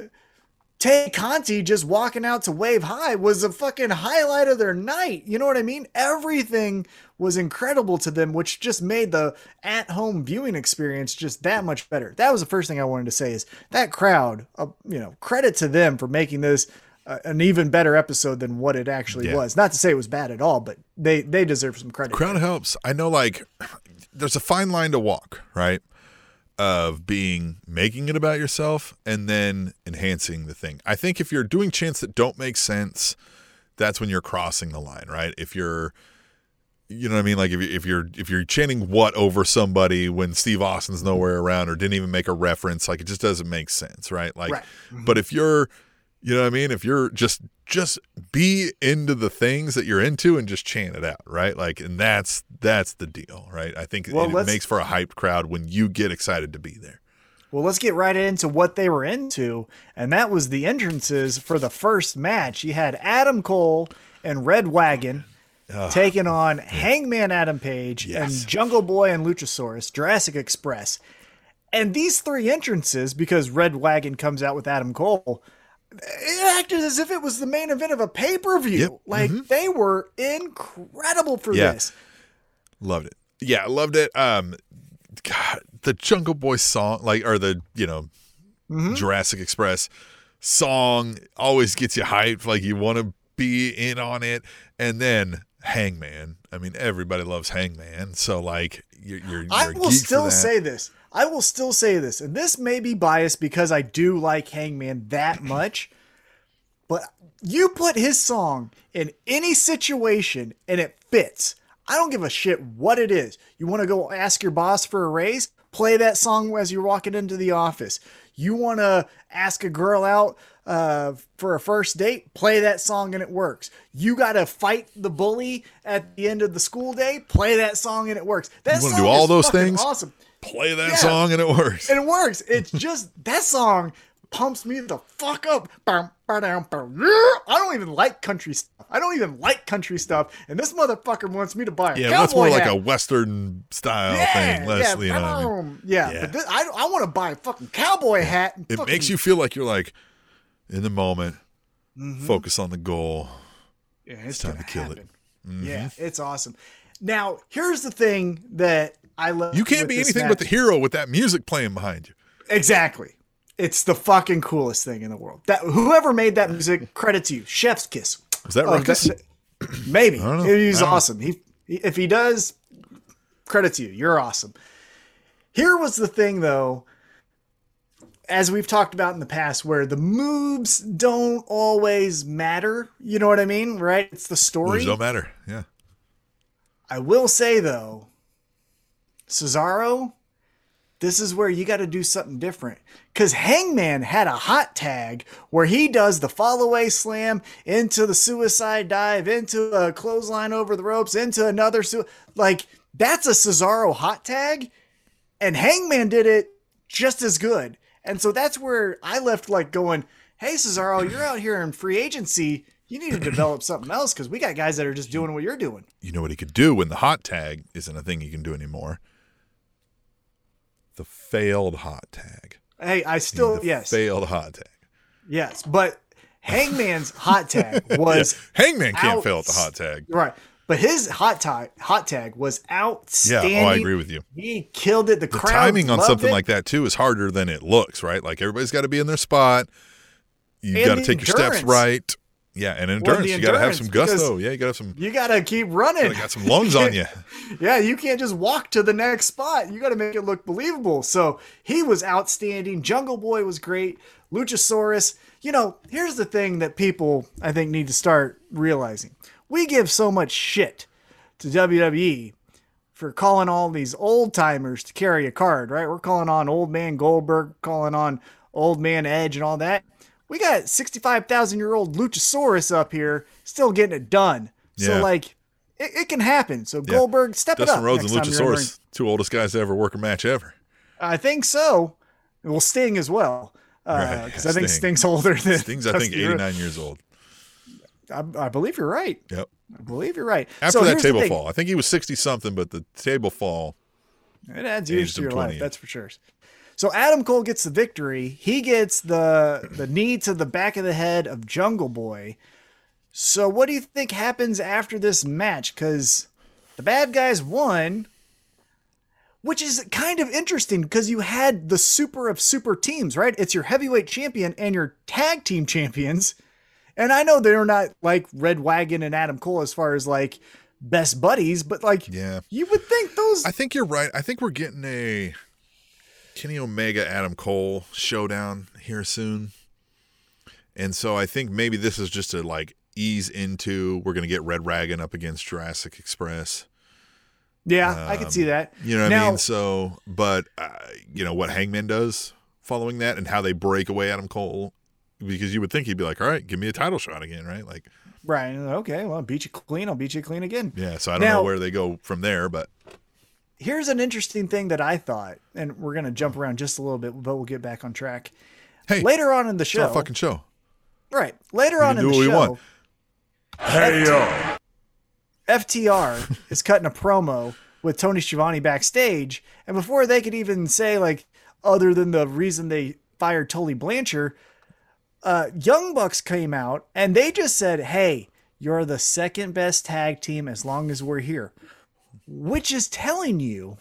Tay Conti just walking out to wave high was a fucking highlight of their night. You know what I mean? Everything was incredible to them, which just made the at home viewing experience just that much better. That was the first thing I wanted to say is that crowd, uh, you know, credit to them for making this uh, an even better episode than what it actually
Yeah.
was. Not to say it was bad at all, but they, they deserve some credit.
Crowd helps. I know, like, there's a fine line to walk, right? Of being making it about yourself and then enhancing the thing. I think if you're doing chants that don't make sense, that's when you're crossing the line, right? If you're, you know what I mean? Like if, if you're if you're chanting what over somebody when Steve Austin's nowhere around or didn't even make a reference, like it just doesn't make sense, right? Like,
Right.
but if you're, you know what I mean? If you're just just be into the things that you're into and just chant it out, right? Like, and that's that's the deal, right? I think
Well,
it makes for a hyped crowd when you get excited to be there.
Well, let's get right into what they were into, and that was the entrances for the first match. You had Adam Cole and reDRagon ah, taking on Hangman Adam Page
Yes.
and Jungle Boy and Luchasaurus, Jurassic Express. And these three entrances, because reDRagon comes out with Adam Cole, it acted as if it was the main event of a pay per view.
Yep. Mm-hmm.
Like they were incredible for
Yeah.
this.
Loved it. Yeah, loved it. Um, God, the Jungle Boy song, like, or the you know
Mm-hmm.
Jurassic Express song, always gets you hyped. Like you want to be in on it. And then Hangman. I mean, everybody loves Hangman. So like, you're you're,
I
you're
will still say this. I will still say this, and this may be biased because I do like Hangman that much. But you put his song in any situation and it fits. I don't give a shit what it is. You want to go ask your boss for a raise? Play that song as you're walking into the office. You want to ask a girl out uh, for a first date? Play that song and it works. You got to fight the bully at the end of the school day? Play that song and it works. That
You wanna do all those things?
Awesome.
Play that
Yeah.
song and it works.
And it works. It's just that song pumps me the fuck up. Bum, ba-dum, bum. I don't even like country stuff. I don't even like country stuff. And this motherfucker wants me to buy a
yeah, that's more like a Western style
yeah,
thing. Less,
yeah,
you know I mean?
yeah,
Yeah.
But this, I, I want to buy a fucking cowboy hat. And
It
fucking,
makes you feel like you're like in the moment.
Mm-hmm.
Focus on the goal.
Yeah, it's,
time
gonna
to kill it. Mm-hmm.
Yeah, it's awesome. Now, here's the thing that I love.
You can't be anything
match.
but the hero with that music playing behind you.
Exactly. It's the fucking coolest thing in the world. That whoever made that music, credit to you. Chef's kiss.
Was that
Oh,
Ruckus?
that- maybe he's awesome. He- if he does, credit to you. You're awesome. Here was the thing though, as we've talked about in the past, where the moves don't always matter. You know what I mean, right? It's the story.
Moves don't matter. Yeah.
I will say though, Cesaro, this is where you got to do something different. Because Hangman had a hot tag where he does the fall away slam into the suicide dive, into a clothesline over the ropes, into another. Su- like, that's a Cesaro hot tag. And Hangman did it just as good. And so that's where I left like going, hey, Cesaro, you're out here in free agency. You need to develop something else because we got guys that are just doing what you're doing.
You know what he could do when the hot tag isn't a thing he can do anymore? The failed hot tag.
Hey, I still
The
yes,
Failed hot tag.
yes, but Hangman's hot tag was
Hangman can't
outs-
fail at the hot tag.
right, but his hot tag hot tag was
Yeah.
outstanding.
Oh, I agree with you.
He killed it. The,
The timing on something
it.
like that too is harder than it looks, right? Like everybody's got to be in their spot. You got to take your steps right. Yeah, and endurance. you got to have some gusto. Yeah, you got to have some.
You got to keep running.
gotta got some lungs on you.
yeah, you can't just walk to the next spot. You got to make it look believable. So he was outstanding. Jungle Boy was great. Luchasaurus. You know, here's the thing that people I think need to start realizing: we give so much shit to WWE for calling all these old timers to carry a card, right? We're calling on old man Goldberg, calling on old man Edge, and all that. We got 65,000 year old Luchasaurus up here still getting it done. So, like, it, it can happen. So, Goldberg, step it
Dustin
up.
Rhodes and
next time you're in the ring.
Luchasaurus, two oldest guys to ever work a match ever.
I think so. Well, Sting as well. Because
Right,
I think Sting's older than
Sting's, I think, 89 years old.
I, I believe you're right.
Yep.
I believe you're right.
After
So
that table fall, I think he was 60 something, but the table fall.
It adds years to your
20
life, that's for sure. So Adam Cole gets the victory. He gets the the knee to the back of the head of Jungle Boy. So what do you think happens after this match? Because the bad guys won, which is kind of interesting because you had the super of super teams, right? It's your heavyweight champion and your tag team champions. And I know they're not like reDRagon and Adam Cole as far as like best buddies, but like
Yeah.
you would think those
I think you're right. I think we're getting a Kenny Omega Adam Cole showdown here soon. And so I think maybe this is just to like ease into we're going to get reDRagon up against Jurassic Express.
Yeah, I can see that.
You know what
now,
I mean? So, but uh, you know what Hangman does following that and how they break away Adam Cole because you would think he'd be like, "All right, give me a title shot again," right? Like,
Right. Okay. Well, I'll beat you clean. I'll beat you clean again.
yeah. So I don't know where they go from there, but
Here's an interesting thing that I thought, and we're gonna jump around just a little bit, but we'll get back on track.
hey,
Later on in the show,
fucking show.
right? Later on in the show,
want.
Hey yo.
FTR is cutting a promo with Tony Schiavone backstage, and before they could even say like, other than the reason they fired Tully Blanchard, uh, Young Bucks came out and they just said, "Hey, you're the second best tag team as long as we're here," which is telling you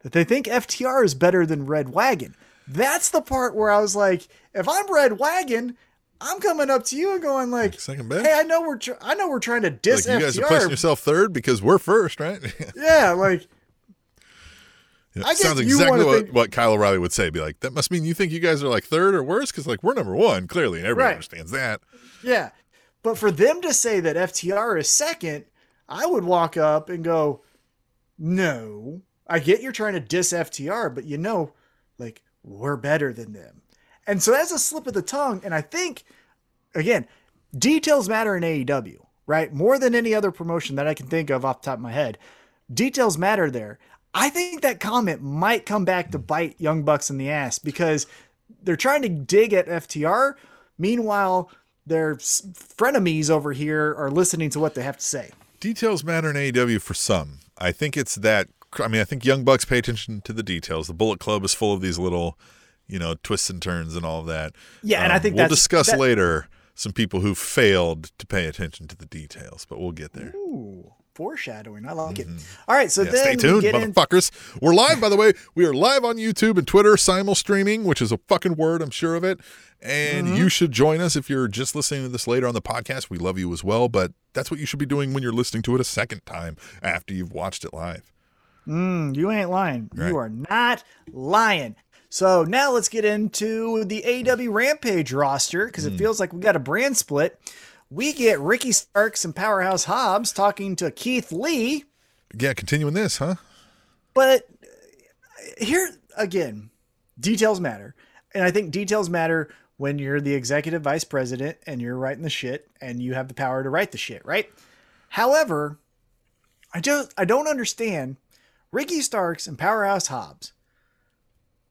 that they think FTR is better than reDRagon. That's the part where I was like, if I'm reDRagon, I'm coming up to you and going like,
Second best.
"Hey, I know we're tr- I know we're trying to diss
Like you guys are
FTR,
placing yourself third because we're first, right?
yeah, like
Yeah,
I
sounds exactly what,
think-
what Kyle O'Reilly would say. Be like, that must mean you think you guys are like third or worse because like we're number one clearly, and everybody
Right.
understands that.
Yeah. But for them to say that FTR is second, I would walk up and go, no. I get you're trying to diss FTR, but you know, like, we're better than them. And so that's a slip of the tongue. And I think, again, details matter in AEW, right? More than any other promotion that I can think of off the top of my head. Details matter there. I think that comment might come back to bite Young Bucks in the ass because they're trying to dig at FTR. Meanwhile, their frenemies over here are listening to what they have to say.
Details matter in AEW for some. I think it's that. I mean, I think young bucks pay attention to the details. The Bullet Club is full of these little, you know, twists and turns and all of that.
Yeah, and I
Um,
think
we'll discuss
that-
later some people who failed to pay attention to the details, but we'll get there.
Ooh, foreshadowing. I like it. All right, so
Mm-hmm. Yeah,
then
stay tuned,
we get in,
motherfuckers. We're live, by the way. We are live on YouTube and Twitter, simul streaming, which is a fucking word, I'm sure of it. And
Mm-hmm.
you should join us if you're just listening to this later on the podcast. We love you as well, but that's what you should be doing when you're listening to it a second time after you've watched it live.
Mm, you ain't lying.
Right.
You are not lying. So now let's get into the AEW Rampage roster because
Hmm.
it feels like we got a brand split. We get Ricky Starks and Powerhouse Hobbs talking to Keith Lee,
Yeah, continuing this, huh?
but uh, here again, details matter. And I think details matter when you're the executive vice president and you're writing the shit and you have the power to write the shit, right? However, I just I don't understand Ricky Starks and Powerhouse Hobbs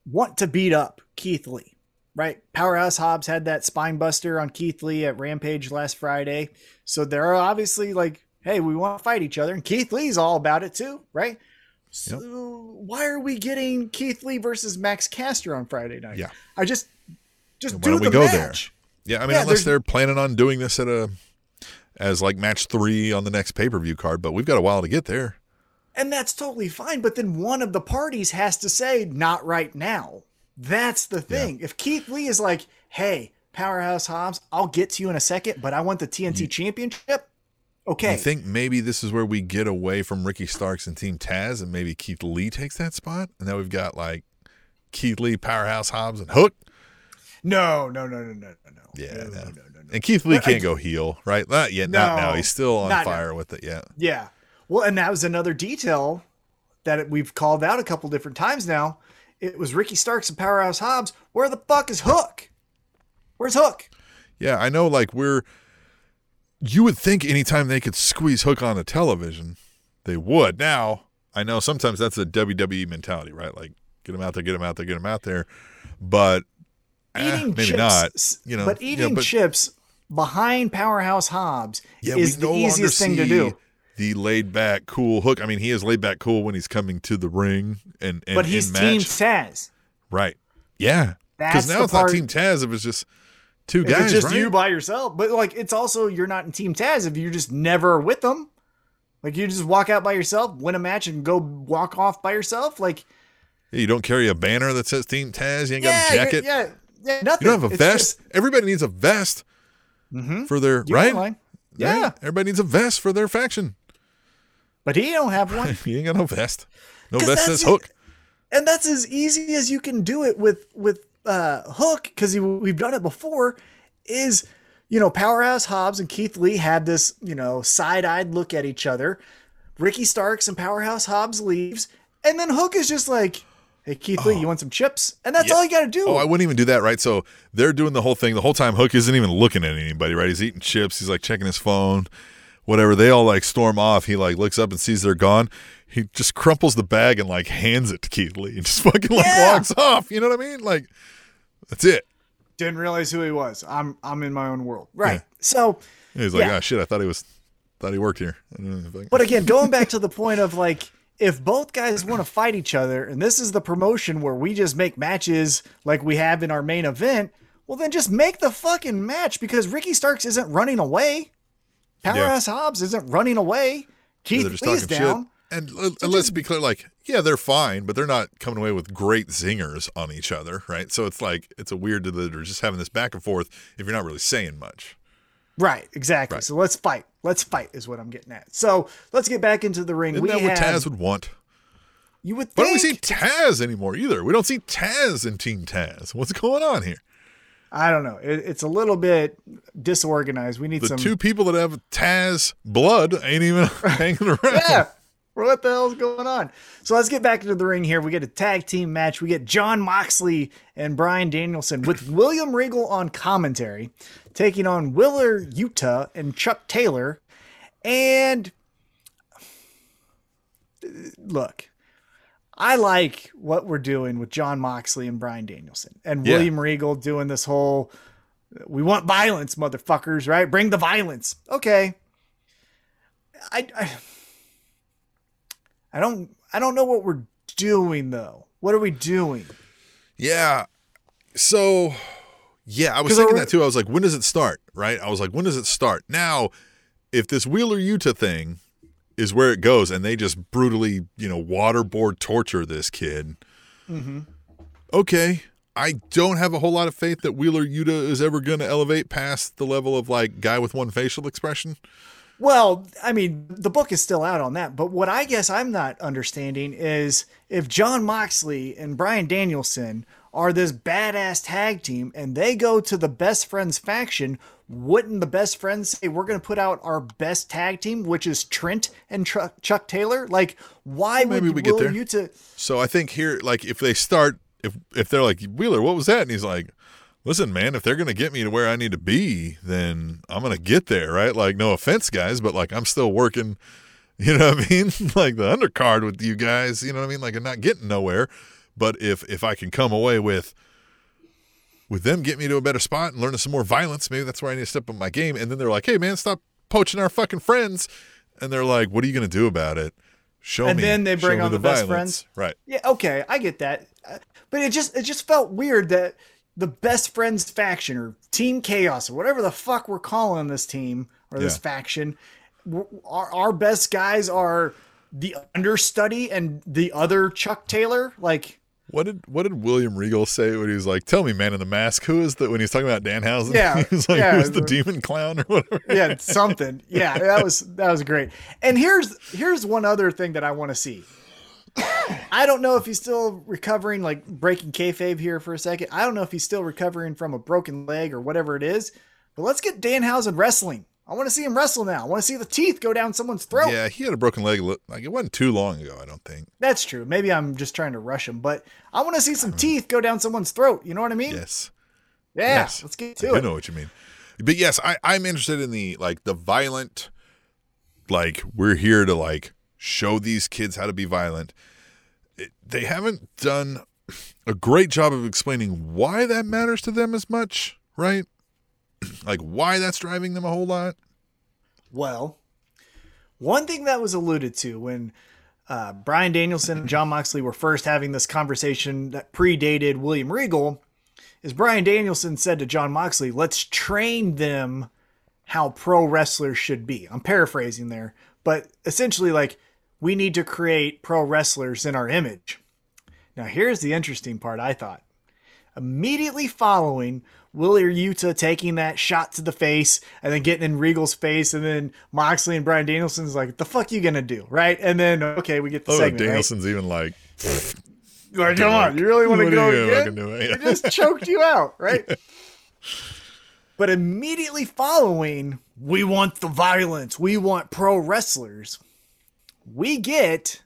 want to beat up Keith Lee, right? Powerhouse Hobbs had that spine buster on Keith Lee at Rampage last Friday. So they're obviously like, hey, we want to fight each other. And Keith Lee's all about it too, right? So why are we getting Keith Lee versus Max Caster on Friday night?
Yeah.
I just just
Why
do
don't
the
we go
match.
there? Yeah, I mean,
Yeah,
unless they're planning on doing this at a as like match three on the next pay per view card, but we've got a while to get there.
And that's totally fine. But then one of the parties has to say, not right now. That's the thing. If Keith Lee is like, hey, Powerhouse Hobbs, I'll get to you in a second, but I want the TNT championship. Okay.
I think maybe this is where we get away from Ricky Starks and Team Taz, and maybe Keith Lee takes that spot. And now we've got like Keith Lee, Powerhouse Hobbs, and Hook.
no, no, no, no, no, no, no.
Yeah,
no,
no.
no, no, no, no.
And Keith Lee can't go heel, right? Not yet. not now. He's still on fire with it. Yeah.
Yeah. Well, and that was another detail that we've called out a couple different times now. It was Ricky Starks and Powerhouse Hobbs. Where the fuck is Hook? Where's Hook?
Yeah, I know. Like we're, you would think anytime they could squeeze Hook on a television, they would. Now I know sometimes that's a WWE mentality, right? Like get him out there, get him out there, get him out there. But eh, maybe
chips,
not. You know,
but eating
but-
chips behind Powerhouse Hobbs
Yeah,
is the easiest thing to do.
The laid back, cool Hook. I mean, he is laid back, cool when he's coming to the ring and, and
But he's Team. Taz.
right? Yeah, because now it's
part-
not Team Taz. It was just two guys,
it's just
right?
you by yourself. But like it's also you're not in Team Taz if you're just never with them. Like you just walk out by yourself, win a match, and go walk off by yourself. Like
Yeah, you don't carry a banner that says Team Taz. You ain't
yeah,
got a jacket.
yeah, yeah, yeah, nothing.
You don't have a
It's
vest.
just-
Everybody needs a vest
Mhm.
for their
You're
right.
in line.
Right?
Yeah,
everybody needs a vest for their faction.
But he don't have one.
he ain't got no vest. No vest says. Hook.
and that's as easy as you can do it with with uh hook because we've done it before is you know powerhouse hobbs and keith lee had this you know side-eyed look at each other ricky starks and powerhouse hobbs leaves and then hook is just like hey keith lee you want some chips and that's
Yeah.
all you gotta do
Oh, I wouldn't even do that, right? So they're doing the whole thing. The whole time Hook isn't even looking at anybody, right? He's eating chips. He's like checking his phone, whatever. They all like storm off. He like looks up and sees they're gone. He just crumples the bag and like hands it to Keith Lee and just fucking like
Yeah.
walks off. You know what I mean? Like that's it.
didn't realize who he was i'm i'm in my own world right
Yeah.
so
He's like,
Yeah.
oh shit, I thought he was, thought he worked here. I don't know if I-
But again, going back to the point of like, if both guys want to fight each other, and this is the promotion where we just make matches like we have in our main event, well, then just make the fucking match because Ricky Starks isn't running away. Powerhouse Hobbs isn't running away. Keith
they're
Lee's down.
shit. And, uh, l- and let's be clear, like, yeah, they're fine, but they're not coming away with great zingers on each other, right? So it's like it's a weird that they're just having this back and forth if you're not really saying much.
Right, exactly.
Right.
So let's fight. Let's fight is what I'm getting at. So let's get back into the ring.
Isn't
we
that what
have,
Taz would want?
you would
Why don't we see Taz anymore either? We don't see Taz in Team Taz. What's going on here?
I don't know. It, it's a little bit disorganized. We need
The
some.
two people that have Taz blood ain't even hanging around.
yeah. What the hell's going on? So let's get back into the ring here. We get a tag team match. We get Jon Moxley and Bryan Danielson with William Regal on commentary, taking on Wheeler Yuta and Chuck Taylor. And uh, look, I like what we're doing with Jon Moxley and Bryan Danielson and
Yeah.
William Regal doing this whole we want violence, motherfuckers, right? Bring the violence. Okay. I, I I don't I don't know what we're doing though. What are we doing?
Yeah. So, yeah, I was thinking that too. I was like, when does it start? Right? I was like, when does it start? Now, if this Wheeler Yuta thing is where it goes and they just brutally, you know, waterboard torture this kid,
Mm-hmm.
okay. I don't have a whole lot of faith that Wheeler Yuta is ever going to elevate past the level of like guy with one facial expression.
Well, I mean, the book is still out on that, but what I guess I'm not understanding is if Jon Moxley and Bryan Danielson are this badass tag team and they go to the best friends faction, wouldn't the best friends say we're going to put out our best tag team, which is Trent and Chuck, Chuck Taylor? Like, why
Maybe
would
we get
Will
there.
Utah?
So I think here, like, if they start, if if they're like Wheeler, what was that? And he's like, "Listen, man, if they're gonna get me to where I need to be, then I'm gonna get there, right? Like, no offense, guys, but like, I'm still working. You know what I mean? like the undercard with you guys. You know what I mean? Like, I'm not getting nowhere. But if if I can come away with with them get me to a better spot and learning some more violence, maybe that's where I need to step up my game. And then they're like, "Hey, man, stop poaching our fucking friends." And they're like, "What are you gonna do about it?" Show
And
me.
And then they bring on the best
violence. Right.
Yeah, okay, I get that. Uh, But it just it just felt weird that the best friends faction or team chaos or whatever the fuck we're calling this team or this
Yeah.
faction our, our best guys are the understudy and the other Chuck Taylor like
What did what did William Regal say when he was like, "Tell me, man in the mask, who is the when he's talking about Danhausen?
Yeah,
he was like,
yeah,
who's the
the-
demon clown or whatever?"
yeah, something. Yeah, that was that was great. And here's here's one other thing that I want to see. I don't know if he's still recovering, like breaking kayfabe here for a second. I don't know if he's still recovering from a broken leg or whatever it is. But let's get Danhausen wrestling. I want to see him wrestle now. I want to see the teeth go down someone's throat.
Yeah, he had a broken leg. Like it wasn't too long ago, I don't think.
That's true. Maybe I'm just trying to rush him, but I want to see some teeth go down someone's throat. You know what I mean?
Yes,
Yeah.
yes.
Let's get to
do
it.
I know what you mean. But yes, I, I'm interested in the like the violent. Like we're here to like show these kids how to be violent. It, they haven't done a great job of explaining why that matters to them as much, right? like why that's driving them a whole lot.
Well, one thing that was alluded to when uh, Bryan Danielson and Jon Moxley were first having this conversation that predated William Regal is Bryan Danielson said to Jon Moxley, let's train them how pro wrestlers should be. I'm paraphrasing there, but essentially, like, we need to create pro wrestlers in our image. Now, here's the interesting part I thought. Immediately following Wheeler Yuta taking that shot to the face and then getting in Regal's face, and then Moxley and Bryan Danielson's like, the fuck you gonna do? Right? And then, okay, we get the
Oh,
segment. right?
Danielson's even like,
Like, come on, you really want to go
you
again? We
Yeah.
just choked you out, right? but immediately following, we want the violence. We want pro wrestlers. We get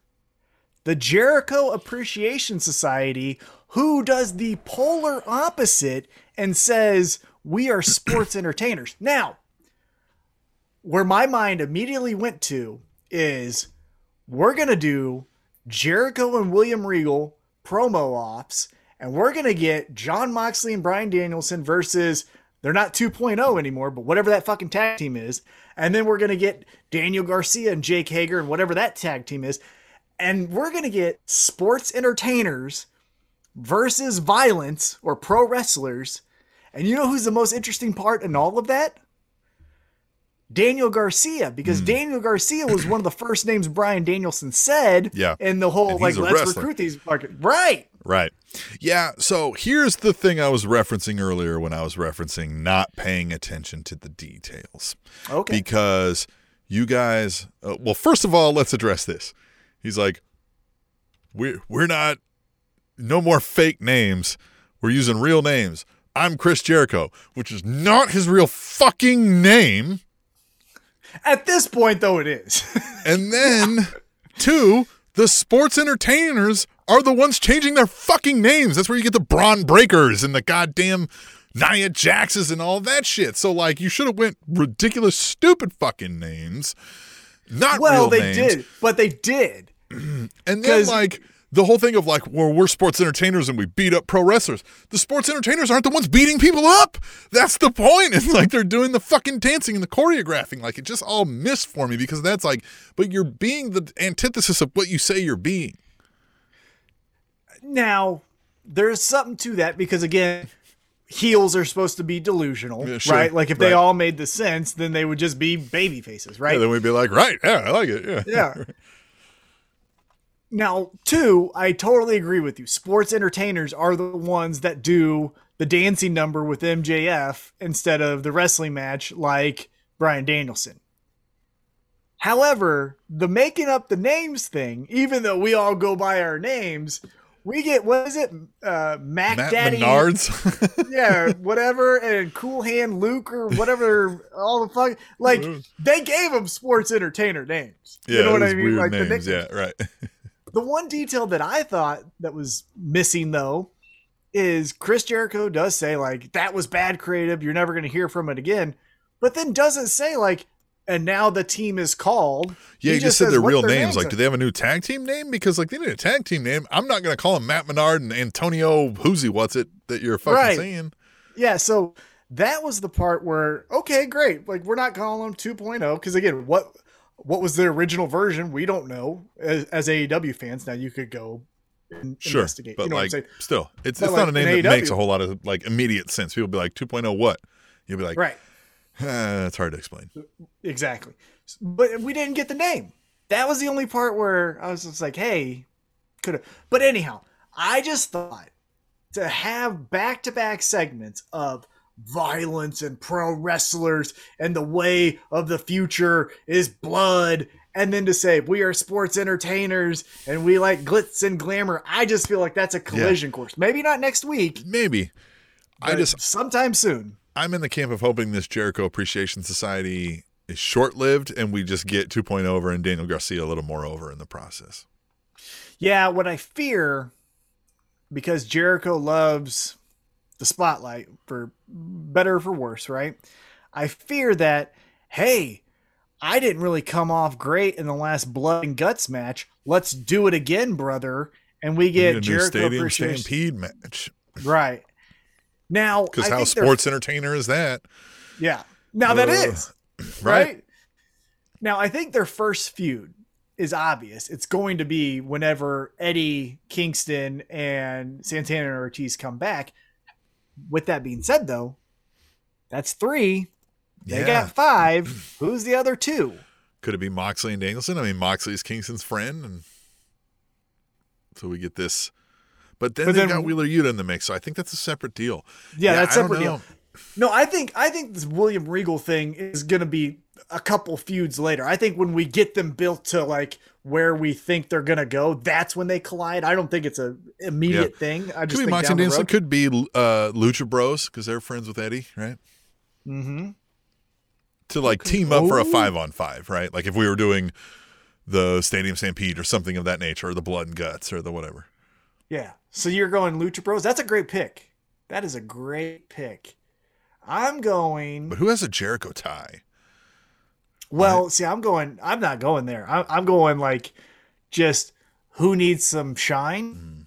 the Jericho Appreciation Society, who does the polar opposite and says, We are sports entertainers. Now, where my mind immediately went to is we're going to do Jericho and William Regal promo ops, and we're going to get Jon Moxley and Bryan Danielson versus they're not 2.0 anymore, but whatever that fucking tag team is. And then we're going to get Daniel Garcia and Jake Hager and whatever that tag team is. And we're going to get sports entertainers versus violence or pro wrestlers. And you know who's the most interesting part in all of that? Daniel Garcia, because
Hmm.
Daniel Garcia was one of the first names Bryan Danielson said
Yeah.
in the whole like let's
wrestler.
recruit these fucking right.
Right. Yeah. So here's the thing I was referencing earlier when I was referencing not paying attention to the details.
Okay.
Because you guys, uh, well, first of all, let's address this. He's like, we're, we're not, no more fake names. We're using real names. I'm Chris Jericho, which is not his real fucking name.
At this point though it is.
And then, two, the sports entertainers are the ones changing their fucking names. That's where you get the Bron Breakkers and the goddamn Nia Jaxes and all that shit. So, like, you should have went ridiculous, stupid fucking names, not
well, they
names.
did, but they did.
And then, like, the whole thing of like, well, we're sports entertainers and we beat up pro wrestlers. The sports entertainers aren't the ones beating people up. That's the point. It's like they're doing the fucking dancing and the choreographing. Like it just all missed for me because that's like, but you're being the antithesis of what you say you're being.
Now, there's something to that because again, heels are supposed to be delusional,
Yeah, sure,
right? Like if they all made the sense, then they would just be baby faces, right?
Yeah, then we'd be like, right, yeah, I like it. Yeah.
Yeah. Now, two, I totally agree with you. Sports entertainers are the ones that do the dancing number with MJF instead of the wrestling match like Bryan Danielson. However, the making up the names thing, even though we all go by our names, we get what is it? Uh, Mac
Matt
Daddy,
Menards.
yeah, whatever, and Cool Hand Luke or whatever, all the fuck. Like they gave them sports entertainer names.
yeah,
you know what I mean? Like the
names.
nicknames.
yeah, right.
The one detail that I thought that was missing though is Chris Jericho does say like that was bad creative. You're never going to hear from it again, but then doesn't say like and now the team is called.
Yeah,
He
you just said their real names.
are.
Like, do they have a new tag team name? Because like they need a tag team name. I'm not going to call them Matt Menard and Antonio Whoosy. What's it that you're fucking
Right.
saying?
Yeah, so that was the part where okay, great. Like we're not calling them 2.0 because again, what what was the original version? We don't know as, as AEW fans. Now you could go and
Sure,
investigate.
but
you know
like still, it's
But
it's not a name that makes a whole lot of like immediate sense. People be like 2.0 what? You'll be like,
Right.
"Ah, it's hard to explain.
Exactly. But we didn't get the name. That was the only part where I was just like, hey, could have. But anyhow, I just thought to have back to back segments of violence and pro wrestlers and the way of the future is blood. And then to say we are sports entertainers and we like glitz and glamour, I just feel like that's a collision course. Maybe not next week,
Maybe. I just
sometime soon.
I'm in the camp of hoping this Jericho Appreciation Society is short lived and we just get 2.0 over and Daniel Garcia a little more over in the process.
Yeah, what I fear, because Jericho loves the spotlight for better or for worse, right? I fear that, hey, I didn't really come off great in the last blood and guts match. Let's do it again, brother. And we get
need a new
Jericho
stadium
Appreciation-
stampede match.
Right. Now,
Because how sports entertainer is that?
Yeah. Now that
Ugh.
is
Right.
right? Now, I think their first feud is obvious. It's going to be whenever Eddie Kingston and Santana and Ortiz come back. With that being said, though, that's three. They
Yeah.
got five. Who's the other two?
Could it be Moxley and Danielson? I mean, Moxley's Kingston's friend, and so we get this. But then
But
they got Wheeler Yuta in the mix, so I think that's a separate deal.
Yeah, that's
I don't
separate deal. No, I think I think this William Regal thing is going to be a couple feuds later. I think when we get them built to like where we think they're going to go, that's when they collide. I don't think it's a immediate thing. I
Could
just
be
think
Moxley
down
and Danielson. Could be uh, Lucha Bros because they're friends with Eddie, right?
Mm-hmm.
To like team up for a
Oh.
five on five, right? Like if we were doing the Stadium Stampede or something of that nature, or the Blood and Guts or the whatever.
Yeah. So you're going Lucha Bros. That's a great pick. That is a great pick. I'm going.
But who has a Jericho tie?
Well, see, I'm going. I'm not going there. I'm, I'm going like just who needs some shine. Hmm.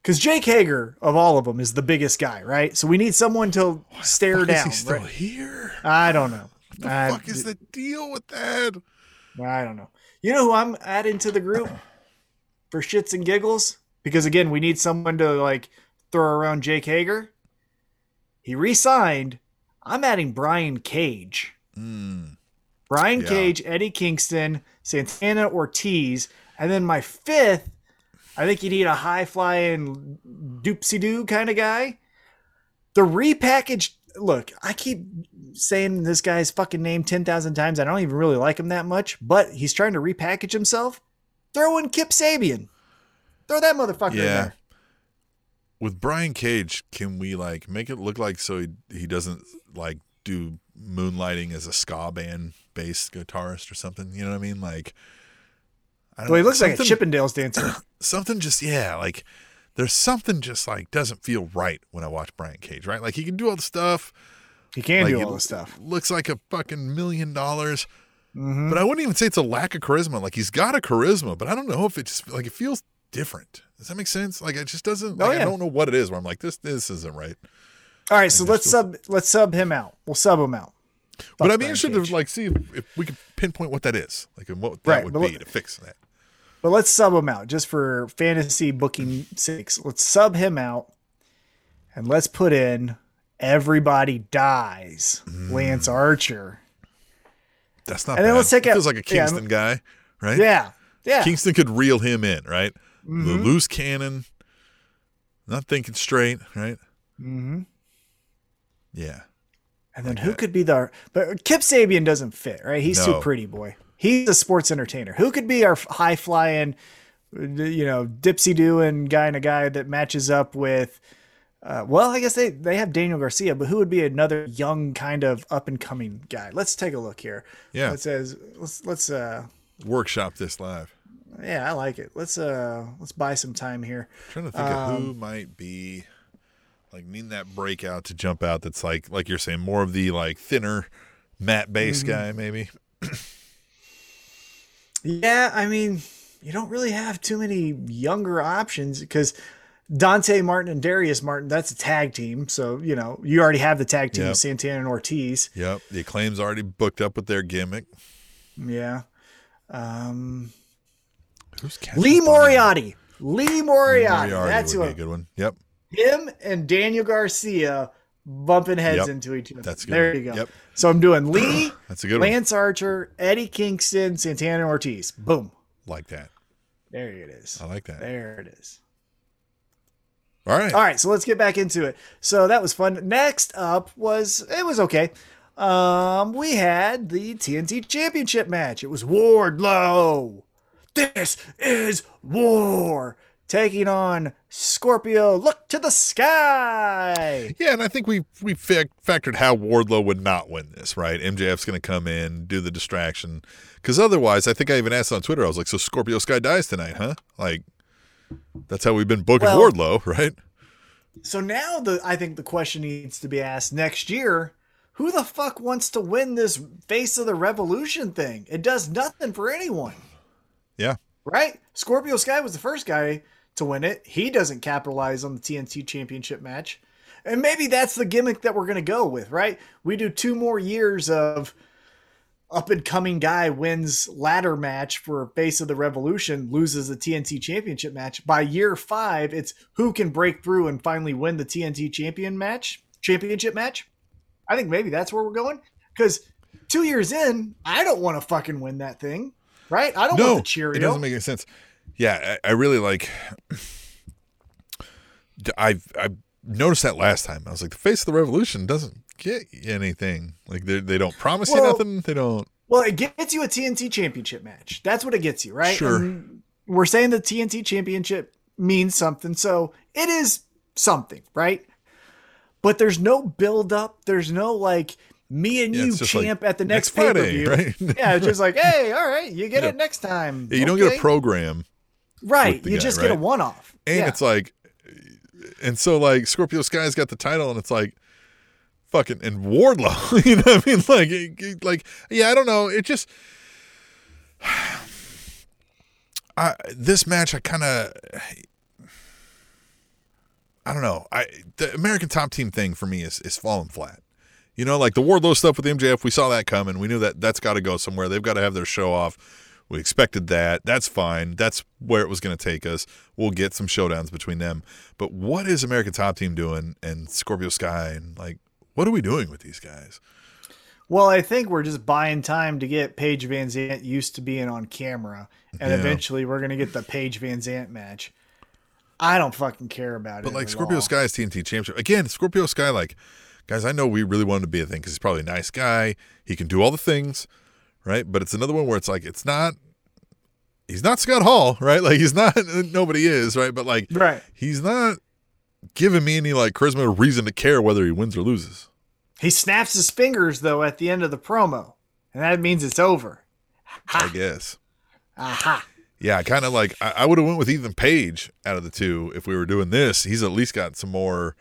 Because Jake Hager of all of them is the biggest guy, right? So we need someone to stare
Fuck,
down.
Is he still
right?
here?
I don't know.
What the
I,
fuck is the deal with that?
I don't know. You know who I'm adding to the group for shits and giggles? Because again, we need someone to like throw around Jake Hager. He re-signed. I'm adding Brian Cage.
Mm.
Brian
Yeah.
Cage, Eddie Kingston, Santana Ortiz, and then my fifth, I think you need a high flying doopsy doo kind of guy. The repackaged look, I keep saying this guy's fucking name 10,000 times. I don't even really like him that much, but he's trying to repackage himself. Throw in Kip Sabian. Throw that motherfucker in there.
With Brian Cage, can we like make it look like so he, he doesn't like do moonlighting as a ska band bass guitarist or something? You know what I mean? Like, I don't
Well, he looks like a Chippendales dancer.
something just yeah like there's something just like doesn't feel right when i watch brian cage right like he can do all the stuff
He can
like,
do all this stuff.
looks like a fucking million dollars
Mhm.
but i wouldn't even say it's a lack of charisma like he's got a charisma but i don't know if it just like it feels different does that make sense like it just doesn't
Oh,
like,
yeah.
i don't know what it is where i'm like this this isn't right
All right, so let's
still-
sub let's sub him out. We'll sub him out.
but i'd be interested to like see if, if we could pinpoint what that is like and what that
Right,
would be to fix that
But let's sub him out just for fantasy booking sakes. Let's sub him out and let's put in everybody dies. Mm. Lance Archer.
that's not
And then
bad.
let's take
It
out-
feels like a
yeah,
kingston guy right
Yeah. Yeah.
Kingston could reel him in, right? The
Mhm.
loose cannon, not thinking straight, right?
Mm-hmm.
Yeah.
And then
Like
who
that.
could be the but Kip Sabian doesn't fit, right? He's
No.
too pretty boy. He's a sports entertainer. Who could be our high flying, you know, dipsy doing guy and a guy that matches up with uh, well, I guess they, they have Daniel Garcia, but who would be another young kind of up and coming guy? Let's take a look here.
Yeah.
It says let's let's uh
Workshop this live.
Yeah, I like it. Let's uh let's buy some time here.
trying to think of
Um,
who might be like needing that breakout to jump out that's like like you're saying, more of the like thinner mat base
Mm-hmm.
guy, maybe.
Yeah, I mean, you don't really have too many younger options because Dante Martin and Darius Martin, that's a tag team. So, you know, you already have the tag team
Yep.
with Santana and Ortiz.
Yep. The acclaim's already booked up with their gimmick.
Yeah. Um,
Who's catching
Lee? Moriarty. Lee Moriarty.
Moriarty
That's
would
who
be a good one. Yep.
him and Daniel Garcia bumping heads
Yep.
into each other.
That's good
There you go.
Yep.
So I'm doing Lee,
That's a good one.
Lance Archer, Eddie Kingston, Santana Ortiz. Boom.
Like that.
There it is.
I like that.
There it is.
All right.
All right, so let's get back into it. So that was fun. Next up was it was okay. Um, we had the TNT Championship match. It was Wardlow. This is war taking on Scorpio. Look to the sky.
Yeah, and I think we we factored how Wardlow would not win this, right? MJF's going to come in, do the distraction, because otherwise, I think I even asked on Twitter. I was like, "So Scorpio Sky dies tonight, huh?" Like, that's how we've been booking
Well-
Wardlow, right?
So now the I think the question needs to be asked next year. Who the fuck wants to win this face of the revolution thing? It does nothing for anyone.
Yeah,
right? Scorpio Sky was the first guy to win it. He doesn't capitalize on the TNT championship match. And maybe that's the gimmick that we're going to go with, right? We do two more years of up and coming guy wins ladder match for face of the revolution, loses the TNT championship match. By year five, it's who can break through and finally win the TNT champion match, championship match. I think maybe that's where we're going. Because two years in, I don't want to fucking win that thing. Right? I don't
no,
want the Cheerio.
it doesn't make any sense. Yeah, I, I really like. I've I've noticed that last time. I was like, the face of the revolution doesn't get you anything. Like they they don't promise you
Well-
nothing. They don't.
Well, it gets you a TNT championship match. That's what it gets you, right?
Sure.
And we're saying the TNT championship means something, so it is something, right? But there's no build up. There's no like me and
Yeah,
you
just like,
champ at the
next
next, pay per view.
right?
yeah, it's just like, hey, all right, you get
Yeah.
it next time.
You don't get a program.
right. You
guy,
just get a one off.
And
yeah.
it's like, and so like Scorpio Sky's got the title, and it's like, fucking and Wardlow. you know what I mean? Like, it- like yeah, I don't know. It just, I this match, I kind of, I don't know. I the American Top Team thing for me is is falling flat. You know, like the Wardlow stuff with MJF, we saw that coming. We knew that that's got to go somewhere. They've got to have their show off. We expected that. That's fine. That's where it was going to take us. We'll get some showdowns between them. But what is American Top Team doing and Scorpio Sky and like what are we doing with these guys?
Well, I think we're just buying time to get Paige VanZant used to being on camera, and
Yeah.
eventually we're gonna get the Paige VanZant match. I don't fucking care about it.
But like Scorpio
all.
Sky is TNT championship again. Scorpio Sky, like guys, I know we really want him to be a thing because he's probably a nice guy. He can do all the things, right? But it's another one where it's like it's not. He's not Scott Hall, right? Like he's not. Nobody is, right? But like
Right.
he's not giving me any like charisma or reason to care whether he wins or loses.
He snaps his fingers though at the end of the promo, and that means it's over.
I guess.
Aha.
Yeah, kind of like I, I would have went with Ethan Page out of the two if we were doing this. He's at least got some more,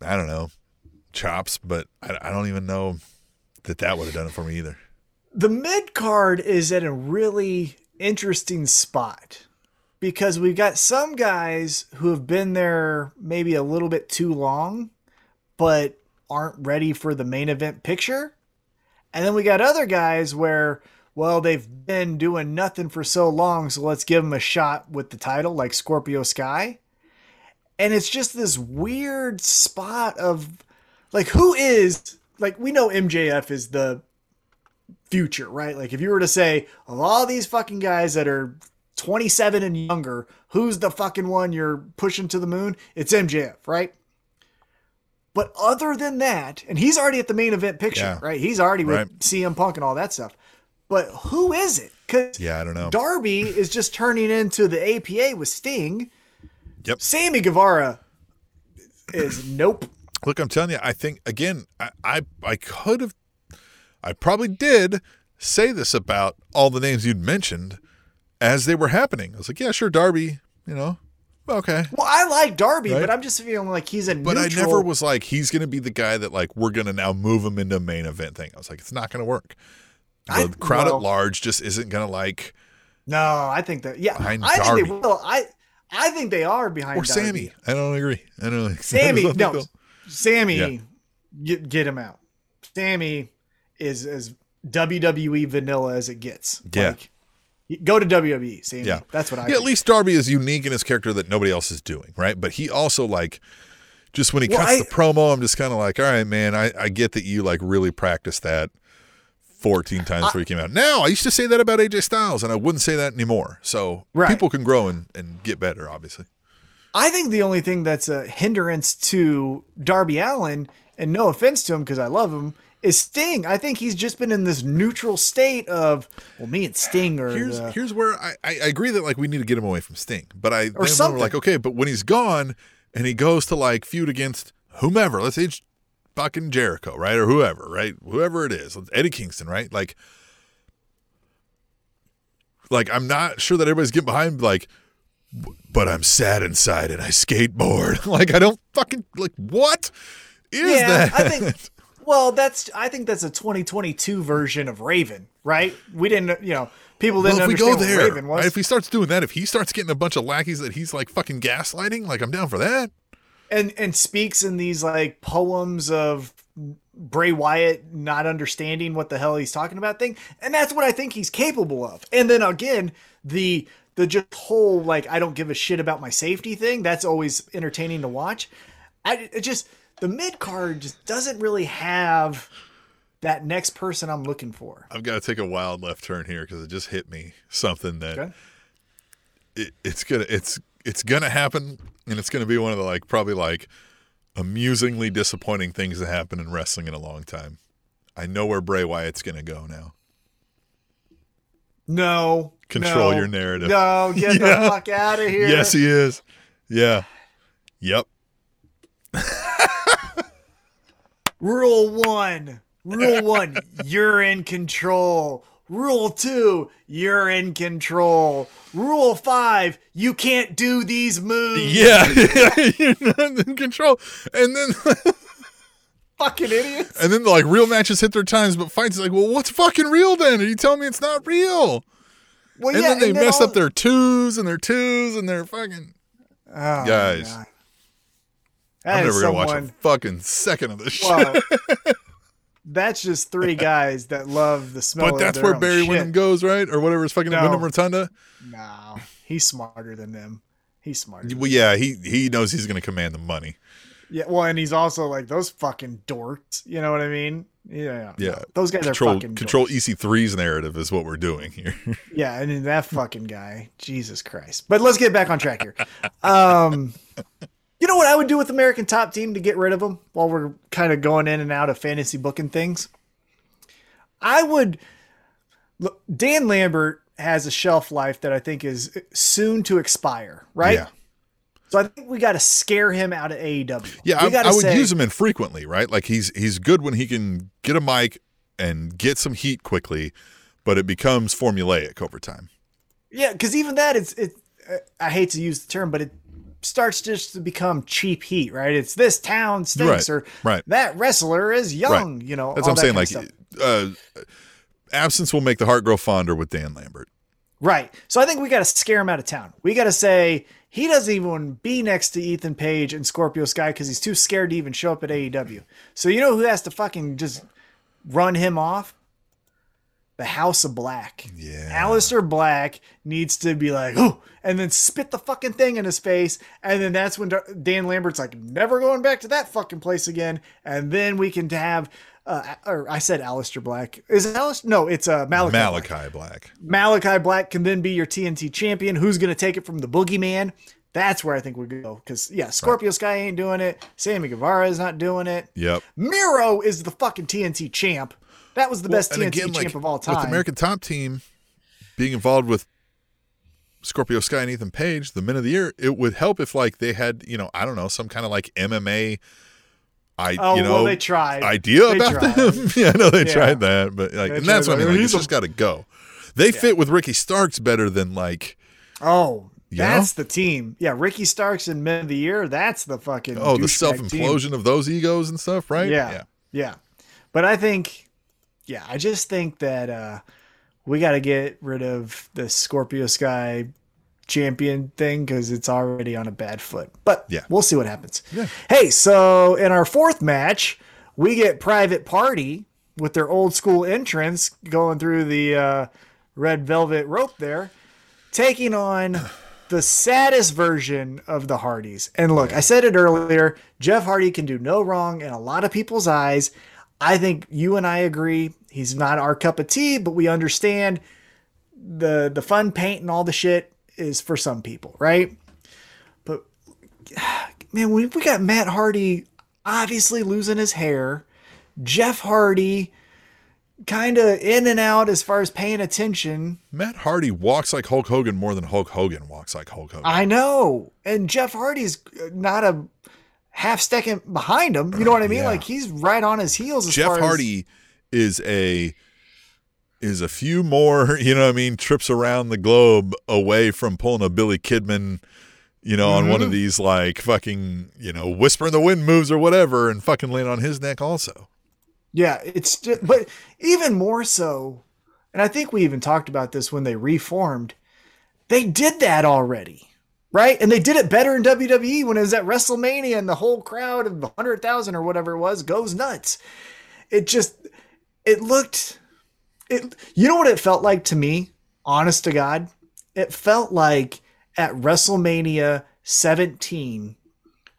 I don't know, chops, but I, I don't even know that that would have done it for me either.
The mid card is at a really interesting spot because we've got some guys who have been there maybe a little bit too long, but aren't ready for the main event picture. And then we got other guys where, well, they've been doing nothing for so long, so let's give them a shot with the title, like Scorpio Sky. And it's just this weird spot of like, who is, like, we know MJF is the future, right? Like if you were to say of all these fucking guys that are 27 and younger, who's the fucking one you're pushing to the moon? It's MJF, right? But other than that, and he's already at the main event picture,
Yeah.
right? He's already with
Right.
CM Punk and all that stuff. But who is it? Because
Yeah, I don't know.
Darby is just turning into the APA with Sting.
Yep.
Sammy Guevara is nope.
Look, I'm telling you, I think again, I I, I could have, I probably did say this about all the names you'd mentioned as they were happening. I was like, yeah, sure, Darby, you know, okay.
Well, I like Darby,
Right.
but I'm just feeling like he's a
But
neutral.
I never was like, he's going to be the guy that like we're going to now move him into a main event thing. I was like, it's not going to work. The
I-
crowd
well-
at large just isn't going to like
No, I think that yeah,
Behind
I think they
Darby.
will. I I think they are behind
or
Darby.
Sammy. I don't agree. I don't. I
Sammy,
don't
no, Sammy,
Yeah.
get, get him out. Sammy is as WWE vanilla as it gets.
Yeah.
Like, go to WWE, Sammy.
Yeah.
that's what I.
Yeah, at least Darby is unique in his character that nobody else is doing, right? But he also like just when he
Well,
cuts
I-
the promo, I'm just kind of like, all right, man, I, I get that you like really practiced that 14 times before you came out. Now, I used to say that about AJ Styles, and I wouldn't say that anymore. So
Right.
people can grow and, and get better, obviously.
I think the only thing that's a hindrance to Darby Allin, and no offense to him because I love him, is Sting. I think he's just been in this neutral state of, well, me and Sting are.
Here's
the-
here's where I, I agree that like we need to get him away from Sting, but I then
something.
like okay, but when he's gone and he goes to like feud against whomever, let's say fucking Jericho, right, or whoever, right, whoever it is, Eddie Kingston, right, like. Like I'm not sure that everybody's getting behind like but I'm sad inside and I skateboard. like I don't fucking like what is
yeah,
that?
I think. Well, that's I think that's a 2022 version of Raven, right? We didn't, you know, people didn't
well, if we go
understand what
there,
Raven was.
right, if he starts doing that, if he starts getting a bunch of lackeys that he's like fucking gaslighting, like I'm down for that.
and and speaks in these like poems of Bray Wyatt not understanding what the hell he's talking about thing, and that's what I think he's capable of. And then again, the the just whole like I don't give a shit about my safety thing. That's always entertaining to watch. I it just the mid card just doesn't really have that next person I'm looking for.
I've got to take a wild left turn here because it just hit me something that
Okay.
it, it's gonna it's it's gonna happen, and it's gonna be one of the like probably like amusingly disappointing things that happen in wrestling in a long time. I know where Bray Wyatt's gonna go now.
No.
Control
no,
your narrative.
No, get
Yeah.
the fuck out of here.
Yes, he is. Yeah. Yep.
Rule one. Rule one, you're in control. Rule two, you're in control. Rule five, you can't do these moves.
Yeah, you're not in control. And then
Fucking idiots.
and then like real matches hit their times, but fights like, well, what's fucking real then? Are you telling me it's not real?
Well,
And
yeah,
then they mess
all-
up their twos and their twos and their fucking
Oh,
guys. I'm never gonna watch a fucking second of this shit.
Well, that's just three guys that love the smell.
but that's where Barry
shit.
Windham goes, right? Or whatever is fucking
No.
Windham Rotunda.
No, he's smarter than them. He's smarter.
Well, yeah, he he knows he's gonna command the money.
Yeah, well, and he's also like those fucking dorks. You know what I mean? Yeah,
Yeah.
those guys
Control
are fucking
control
dorks.
EC3's narrative is what we're doing here.
Yeah, and then that fucking guy, Jesus Christ. But let's get back on track here. Um, you know what I would do with American Top Team to get rid of them while we're kind of going in and out of fantasy booking things? I would. Look, Dan Lambert has a shelf life that I think is soon to expire, right?
Yeah.
So I think we got to scare him out of AEW.
Yeah, I, I would
say-
use him infrequently, right? Like he's he's good when he can get a mic and get some heat quickly, but it becomes formulaic over time.
Yeah, because even that, it's it. I hate to use the term, but it starts just to become cheap heat, right? It's this town stinks,
Right,
or
right.
that wrestler is young. You know,
That's what I'm saying. Like,
kind of stuff.
uh, absence will make the heart grow fonder with Dan Lambert.
right. So I think we got to scare him out of town. We got to say he doesn't even be next to Ethan Page and Scorpio Sky because he's too scared to even show up at AEW. So you know who has to fucking just run him off? The House of Black.
Yeah.
Aleister Black needs to be like, oh, and then spit the fucking thing in his face. And then that's when Dan Lambert's like, never going back to that fucking place again. And then we can have, uh, or I said Aleister Black. Is it Aleister? No, it's uh, Malakai. Black.
Malakai Black.
Malakai Black can then be your TNT champion. Who's going to take it from the boogeyman? That's where I think we go. Because, yeah, Scorpio Sky ain't doing it. Sammy Guevara is not doing it.
Yep.
Miro is the fucking TNT champ. That was the best
And
TNT
again,
champ
like,
of all time.
With the American Top Team being involved with Scorpio Sky and Ethan Page, the men of the year, it would help if like they had, you know, I don't know, some kind of like MMA I
Oh,
you know
well, they tried.
idea
They
about
tried.
them. yeah, I know they
Yeah.
tried that, but like
They
and that's what I mean. Like, it's just gotta go. They fit with Ricky Starks better than like
Oh, that's the team. Yeah, Ricky Starks and Men of the Year. That's the fucking
oh the self implosion of those egos and stuff, right?
Yeah, yeah, But I think, yeah, I just think that uh we got to get rid of the Scorpio Sky champion thing because it's already on a bad foot. But
Yeah.
we'll see what happens.
Yeah.
Hey, so in our fourth match, we get Private Party with their old school entrance going through the uh, red velvet rope there, taking on the saddest version of the Hardys. And look, I said it earlier Jeff Hardy can do no wrong in a lot of people's eyes. I think you and I agree. He's not our cup of tea, but we understand the the fun paint and all the shit is for some people, right? But man, we we got Matt Hardy obviously losing his hair, Jeff Hardy kind of in and out as far as paying attention.
Matt Hardy walks like Hulk Hogan more than Hulk Hogan walks like Hulk Hogan.
I know, and Jeff Hardy's uh, not a half second behind him. You know what I mean?
Yeah.
Like he's right on his heels. As
Jeff
far as-
Hardy is a is a few more, you know what I mean, trips around the globe away from pulling a Billy Kidman, you know, on
Mm-hmm.
one of these like fucking, you know, whisper in the wind moves or whatever and fucking land on his neck also.
Yeah, it's just, but even more so, and I think we even talked about this when they reformed. They did that already, right? And they did it better in WWE when it was at WrestleMania and the whole crowd of 100,000 or whatever it was goes nuts. It just, it looked, it, you know what it felt like to me? Honest to God, it felt like at WrestleMania 17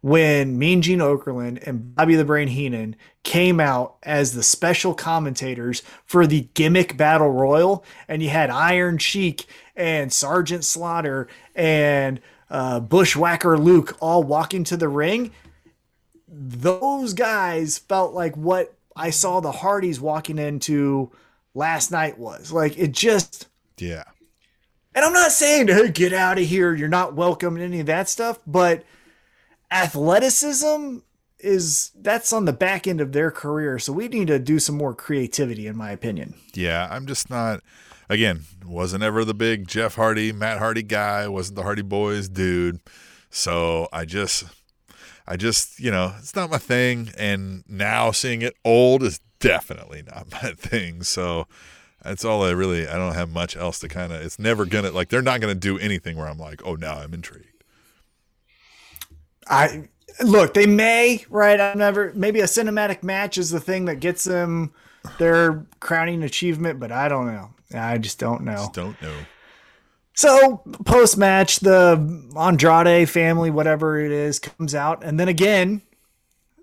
when Mean Gene Okerlund and Bobby the Brain Heenan came out as the special commentators for the gimmick battle royal, and you had Iron Sheik and Sergeant Slaughter and uh, Bushwhacker Luke all walking to the ring. Those guys felt like what I saw the Hardys walking into last night was like it just.
Yeah.
And I'm not saying, hey, get out of here. You're not welcome any of that stuff, but athleticism is that's on the back end of their career. So we need to do some more creativity, in my opinion.
Yeah, I'm just not. Again, wasn't ever the big Jeff Hardy, Matt Hardy guy. Wasn't the Hardy Boys dude. So I just, I just, you know, it's not my thing. And now seeing it old is definitely not my thing. So that's all I really. I don't have much else to kind of. It's never gonna like they're not gonna do anything where I'm like, oh, now I'm intrigued.
I look, they may, right? I'm never maybe a cinematic match is the thing that gets them their crowning achievement, but I don't know. I just don't know.
Just don't know.
So post match, the Andrade family, whatever it is, comes out, and then again,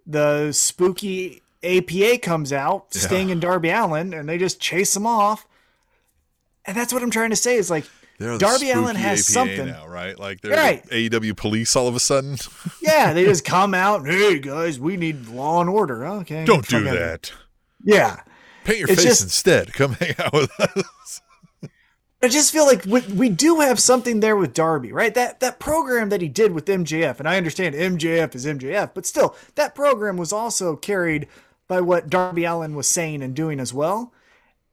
the spooky APA comes out,
Yeah.
Sting and Darby Allin, and they just chase them off. And that's what I'm trying to say is like Darby
Allin
has
APA
something.
now, right? Like they're
Right.
the AEW police all of a sudden.
Yeah, they just come out. Hey guys, we need law and order. Okay,
don't do that.
Yeah,
Paint your
It's
face
just-
instead. Come hang out with us.
I just feel like we, we do have something there with Darby, right? That that program that he did with MJF, and I understand MJF is MJF, but still, that program was also carried by what Darby Allin was saying and doing as well.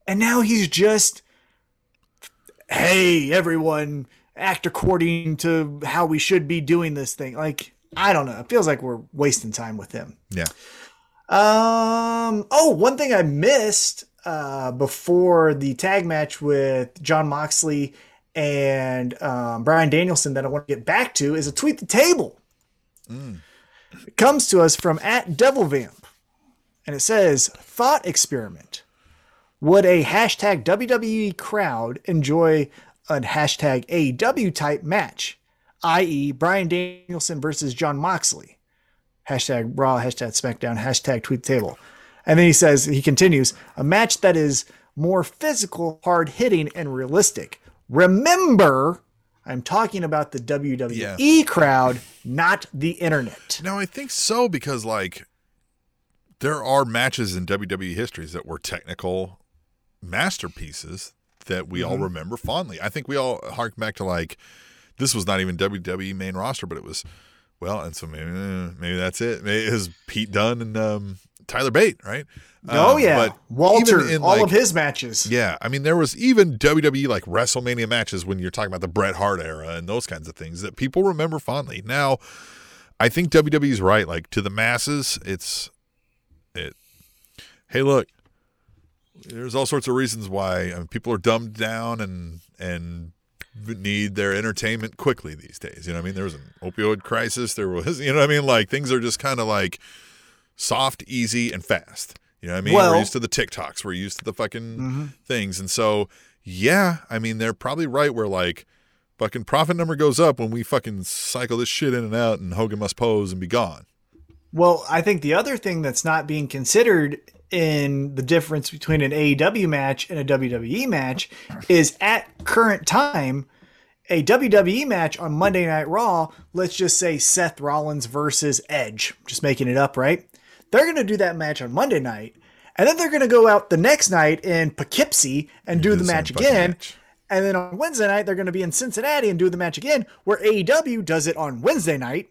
And now he's just, hey, everyone, act according to how we should be doing this thing. Like, I don't know. It feels like we're wasting time with him.
Yeah.
Um. Oh, one thing I missed uh, before the tag match with Jon Moxley and um, Bryan Danielson that I want to get back to is a tweet the table. It comes to us from at Devil Vamp, and it says thought experiment. Would a hashtag WWE crowd enjoy a hashtag AEW type match, i.e., Bryan Danielson versus Jon Moxley? hashtag Raw, hashtag SmackDown, hashtag Tweet Table. And then he says, he continues, a match that is more physical, hard hitting, and realistic. Remember, I'm talking about the WWE crowd, not the internet.
No, I think so because like there are matches in WWE histories that were technical masterpieces that we
Mm-hmm.
all remember fondly. I think we all hark back to like this was not even WWE main roster, but it was well, and so maybe eh, maybe that's it. Maybe it was Pete Dunne and um, Tyler Bate, right?
oh,
Um,
yeah.
but
Walter,
in,
all
like-
of his matches.
Yeah, I mean, there was even WWE like WrestleMania matches when you're talking about the Bret Hart era and those kinds of things that people remember fondly. Now, I think WWE's right. Like to the masses, it's it. Hey, look, there's all sorts of reasons why I mean, people are dumbed down and and need their entertainment quickly these days. You know what I mean? There was an opioid crisis. There was, you know what I mean? Like things are just kind of like soft, easy, and fast. You know what I mean?
Well-
We're used to the TikToks. We're used to the fucking mm-hmm. things. And so, yeah, I mean, they're probably right where like fucking profit number goes up when we fucking cycle this shit in and out and Hogan must pose and be gone.
Well, I think the other thing that's not being considered in the difference between an AEW match and a WWE match is at current time, a WWE match on Monday Night Raw, let's just say Seth Rollins versus Edge, just making it up, right? They're going to do that match on Monday night, and then they're going to go out the next night in Poughkeepsie and do
do
the
the
match again.
match.
And then on Wednesday night, they're going to be in Cincinnati and do the match again, where AEW does it on Wednesday night.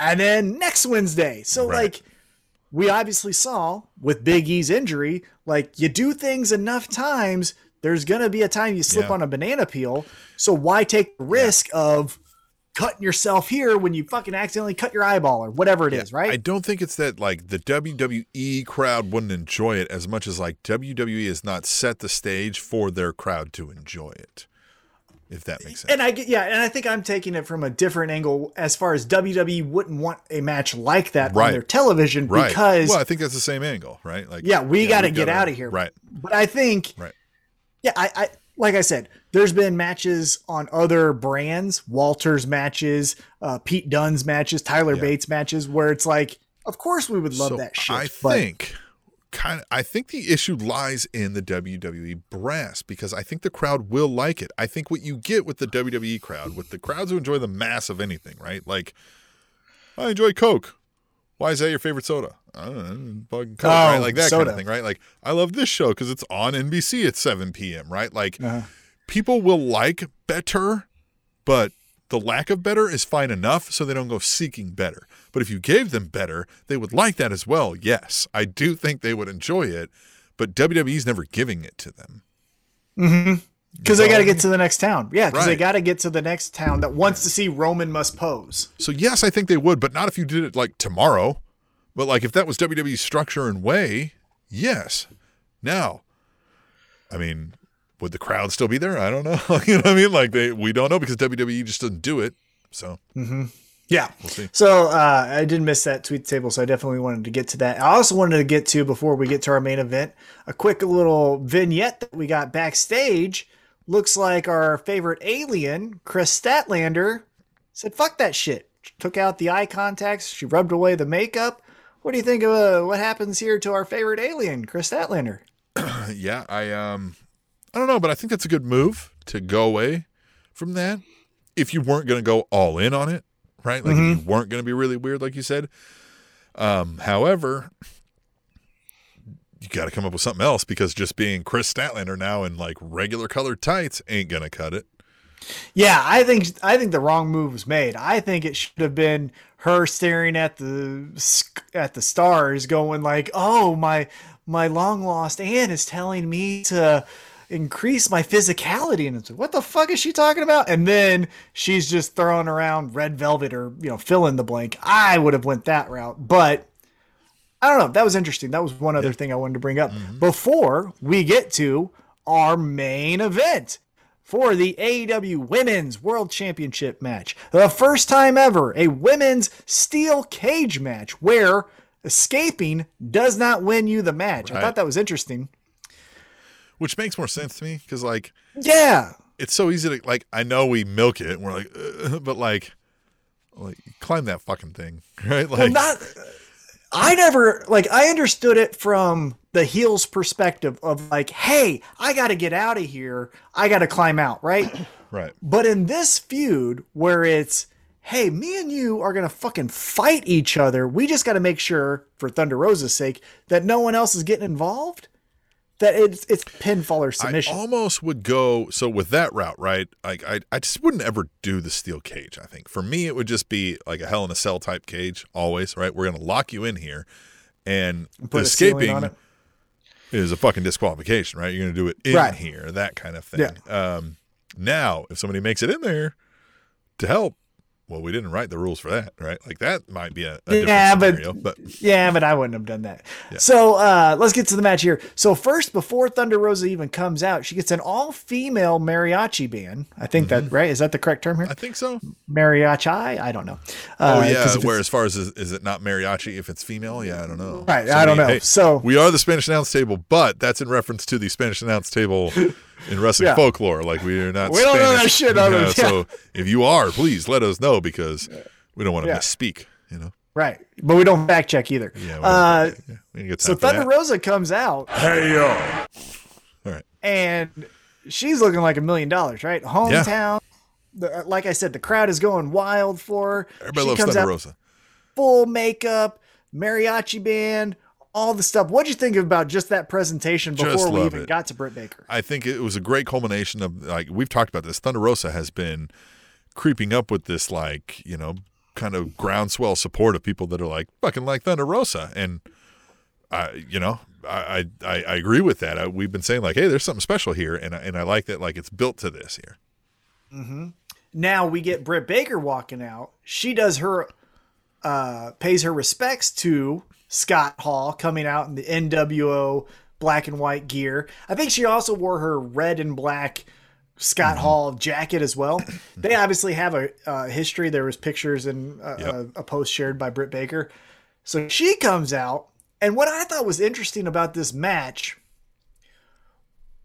And then next Wednesday. So,
Right.
like, we obviously saw with Big E's injury, like, you do things enough times, there's to be a time you slip
Yeah.
on a banana peel. So, why take the risk of cutting yourself here when you fucking accidentally cut your eyeball or whatever it is, right?
I don't think it's that like the WWE crowd wouldn't enjoy it as much as like WWE has not set the stage for their crowd to enjoy it. If that makes sense.
and I get yeah, and I think I'm taking it from a different angle as far as WWE wouldn't want a match like that
Right.
on their television
right.
because
well, I think that's the same angle, right? Like
yeah, we got to get
gotta-
out of here.
Right.
But I think
Right.
yeah, I, I like I said, there's been matches on other brands, Walter's matches, uh, Pete Dunne's matches, Tyler
Yeah.
Bates matches, where it's like, of course we would love
So
that shit.
I think kind of I think the issue lies in the WWE brass because I think the crowd will like it. I think what you get with the WWE crowd, with the crowds who enjoy the mass of anything, right? Like I enjoy Coke. Why is that your favorite soda? I don't know, fucking Coke,
Oh,
right? Like that kind of thing, right? Like I love this show because it's on NBC at 7 p.m., right? Like
Uh-huh.
people will like better, but the lack of better is fine enough so they don't go seeking better. But if you gave them better, they would like that as well. Yes, I do think they would enjoy it, but WWE's never giving it to them. Mm-hmm.
because they got to get to the next town. Yeah, because they got to get to the next town that wants to see Roman must pose.
So yes, I think they would, but not if you did it like tomorrow. But like if that was WWE's structure and way, yes. Now, I mean, would the crowd still be there? I don't know. you know what I mean? Like they we don't know because WWE just doesn't do it. So
Yeah.
we'll see.
So uh, I did miss that tweet table, so I definitely wanted to get to that. I also wanted to get to before we get to our main event a quick little vignette that we got backstage. Looks like our favorite alien, Kris Statlander, said, "Fuck that shit." She took out the eye contacts. She rubbed away the makeup. What do you think of uh, what happens here to our favorite alien, Kris Statlander?
yeah, I um I don't know, but I think that's a good move to go away from that. If you weren't going to go all in on it, right? Like if you weren't going to be really weird like you said. Um however, you got to come up with something else because just being Kris Statlander now in like regular colored tights ain't going to cut it.
Yeah, I think I think the wrong move was made. I think it should have been her staring at the at the stars, going like, "Oh my my long lost aunt is telling me to increase my physicality," and it's like, "What the fuck is she talking about?" And then she's just throwing around red velvet or you know fill in the blank. I would have went that route, but I don't know. That was interesting. That was one other thing I wanted to bring up mm-hmm. before we get to our main event for the AEW Women's World Championship match. The first time ever, a women's steel cage match where escaping does not win you the match. I thought that was interesting.
Which makes more sense to me cuz like
Yeah.
it's so easy to like I know we milk it and we're like but like like climb that fucking thing, right? Like
Well, not. I never like. I understood it from the heels perspective of like, hey, I got to get out of here. I got to climb out, right?
right.
But in this feud where it's, hey, me and you are gonna fucking fight each other, we just got to make sure, for Thunder Rosa's sake, that no one else is getting involved. That it's it's pinfall or submission.
I almost would go so with that route, right? Like I, I just wouldn't ever do the steel cage. I think for me, it would just be like a Hell in a Cell type cage. Always, right? We're gonna lock you in here, and
Put
escaping is a fucking disqualification, right? You're gonna do it in
Right.
here, that kind of thing. Um, now, if somebody makes it in there to help, well, we didn't write the rules for that, right? Like that might be a, a different
Yeah, but-
scenario, but
Yeah, but I wouldn't have done that. So uh, let's get to the match here. So first, before Thunder Rosa even comes out, she gets an all-female mariachi band. I think
Mm-hmm.
that right is that the correct term here?
I think so.
Mariachi. I don't know.
Oh
Uh,
yeah,
'cause if
where as far as is, is it not mariachi if it's female? Yeah, I don't know.
Right, I don't know. So-
we are the Spanish announce table, but that's in reference to the Spanish announce table in wrestling
Yeah.
folklore. Like we are not.
We don't know that shit on
Yeah,
yeah.
So if you are, please let us know because we don't want to
Yeah.
misspeak. You know.
right, but we don't fact check either.
Yeah. we
Uh,
yeah, we didn't get
so Thunder
that.
Rosa comes out Hey yo.
All right.
and she's looking like a million dollars, right? Hometown. The, like I said, the crowd is going wild for her.
Everybody
she
loves
comes
Thunder
out
Rosa.
full makeup, mariachi band, all the stuff. What'd you think about just that presentation before we even
it.
got to Britt Baker?
I think it was a great culmination of like we've talked about this. Thunder Rosa has been creeping up with this like you know kind of groundswell support of people that are like fucking like Thunder Rosa, and I you know I I, I agree with that. I, we've been saying like hey, there's something special here, and I, and I like that like it's built to this here.
Now we get Britt Baker walking out. She does her uh pays her respects to Scott Hall coming out in the NWO black and white gear. I think she also wore her red and black Scott
Mm-hmm.
Hall jacket as well. they obviously have a uh, history. There was pictures and uh,
Yep.
a, a post shared by Britt Baker. So she comes out, and what I thought was interesting about this match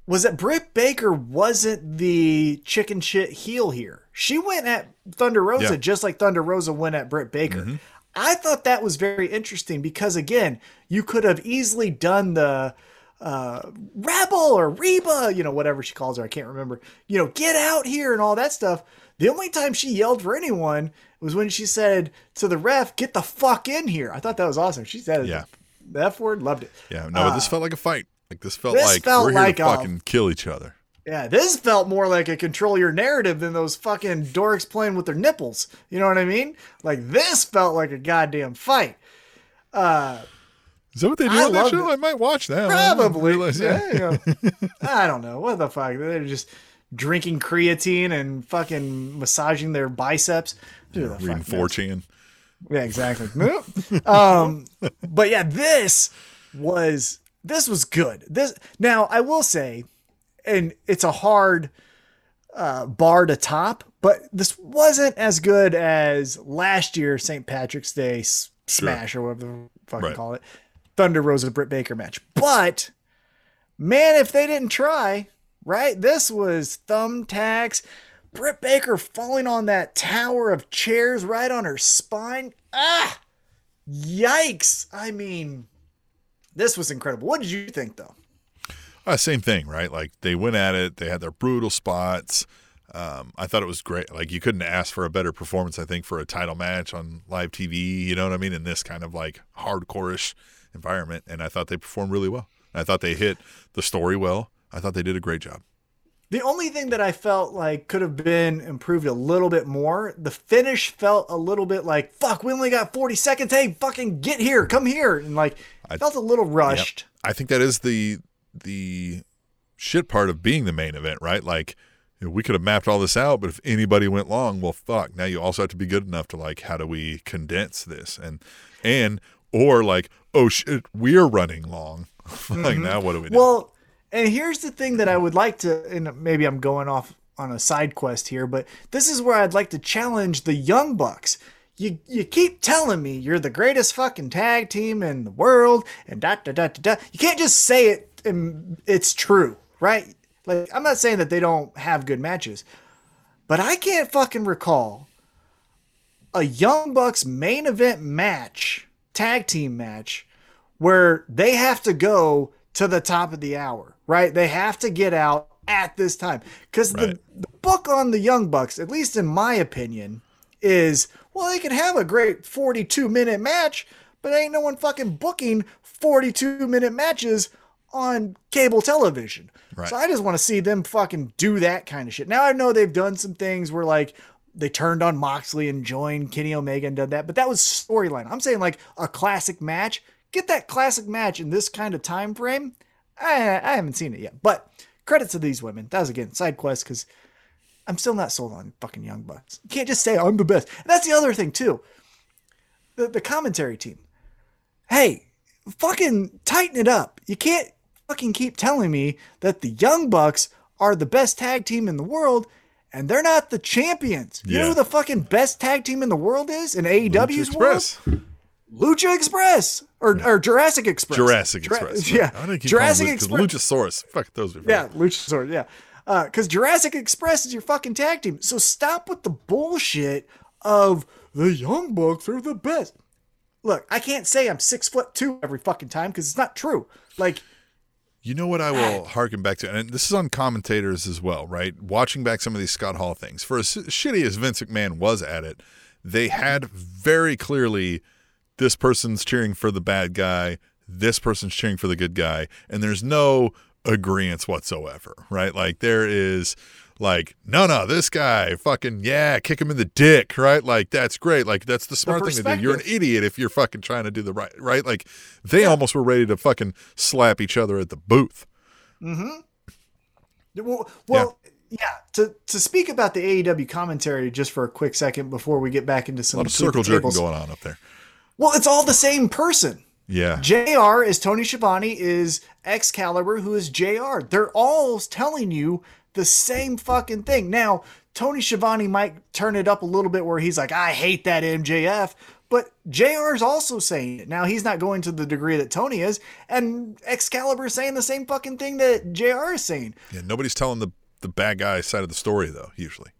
was that Britt Baker wasn't the chicken shit heel here. She went at Thunder Rosa
Yeah. Mm-hmm.
just like Thunder Rosa went at Britt Baker. I thought that was very interesting because again, you could have easily done the uh, rebel or Reba, you know, whatever she calls her, I can't remember. You know, get out here and all that stuff. The only time she yelled for anyone was when she said to the ref, "Get the fuck in here." I thought that was awesome. She said,
Yeah.
the F word, loved it."
Yeah, no, this felt like a fight. Like this felt
Uh, this
like
felt
we're here
like
to
a-
fucking kill each other.
Yeah, this felt more like a control your narrative than those fucking dorks playing with their nipples. You know what I mean? Like this felt like a goddamn fight.
Uh, Is that what they do
I
on that show?
it.
I might watch that. I
Probably.
realize- yeah.
Yeah, you know. I don't know. What the fuck? They're just drinking creatine and fucking massaging their biceps. Who the
Reading
fuck
4chan.
Yeah, exactly. Um, but yeah, this was this was good. This now I will say, and it's a hard uh, bar to top, but this wasn't as good as last year St. Patrick's Day s- Smash or whatever the fuck
Right.
call it, Thunder Rosa Britt Baker match. But man, if they didn't try, right? This was thumbtacks. Britt Baker falling on that tower of chairs right on her spine. Ah, yikes! I mean, this was incredible. What did you think, though?
Uh, same thing, right? Like they went at it. They had their brutal spots. Um, I thought it was great. Like you couldn't ask for a better performance. I think for a title match on live TV. You know what I mean? In this kind of like hardcore-ish environment, and I thought they performed really well. I thought they hit the story well. I thought they did a great job.
The only thing that I felt like could have been improved a little bit more, the finish felt a little bit like, fuck, we only got 40 seconds. Hey, fucking get here, come here. And like,
I-
felt a little rushed.
I think that is the the shit part of being the main event, right? Like you know, we could have mapped all this out, but if anybody went long, well, fuck. Now you also have to be good enough to like, how do we condense this and and or like, oh shit, we're running long. like mm-hmm. now, what do we do?
Well, and here's the thing that I would like to, and maybe I'm going off on a side quest here, but this is where I'd like to challenge the Young Bucks. You you keep telling me you're the greatest fucking tag team in the world, and da da da da da. You can't just say it it's true, right? Like I'm not saying that they don't have good matches, but I can't fucking recall a Young Bucks main event match, tag team match, where they have to go to the top of the hour, right? They have to get out at this time. Because
Right.
the, the book on the Young Bucks, at least in my opinion, is well, they can have a great 42 minute match, but ain't no one fucking booking 42 minute matches on cable television.
Right.
So I just want to see them fucking do that kind of shit. Now I know they've done some things where like they turned on Moxley and joined Kenny Omega and done that, but that was storyline. I'm saying like a classic match. Get that classic match in this kind of time frame. I, I haven't seen it yet, but credit to these women. That was again side quest because I'm still not sold on fucking Young Bucks. You can't just say I'm the best. And that's the other thing too. The the commentary team. Hey, fucking tighten it up. You can't fucking keep telling me that the Young Bucks are the best tag team in the world and they're not the champions. You know who the fucking best tag team in the world is in AEW's world?
Express.
Lucha Express or, or Jurassic Express.
Jurassic
Jura-
Express.
Yeah.
I didn't keep
Jurassic
calling
Express.
Luch- Luchasaurus. Fuck those. Before.
Yeah, Luchasaurus. Yeah, uh, because Jurassic Express is your fucking tag team. So stop with the bullshit of the Young Bucks are the best. Look, I can't say I'm six foot two every fucking time because it's not true. Like,
You know what I will harken back to, and this is on commentators as well, right? Watching back some of these Scott Hall things. For as shitty as Vince McMahon was at it, they had very clearly this person's cheering for the bad guy, this person's cheering for the good guy, and there's no agreement whatsoever, right? Like there is like, no, no, this guy, fucking yeah, kick him in the dick, right? Like that's great. Like that's the smart thing to do. You're an idiot if you're fucking trying to do the right, right? Like they yeah. almost were ready to fucking slap each other at the booth.
Mm-hmm. Well, well yeah. yeah. To to speak about the AEW commentary just for a quick second before we get back into some
a circle jerking going on up there.
Well, it's all the same person.
Yeah.
JR is Tony Schiavone is Excalibur, who is JR. They're all telling you the same fucking thing. Now, Tony Schiavone might turn it up a little bit where he's like, I hate that MJF, but JR is also saying it. Now, he's not going to the degree that Tony is, and Excalibur is saying the same fucking thing that JR is saying.
Yeah, nobody's telling the, the bad guy side of the story, though, usually.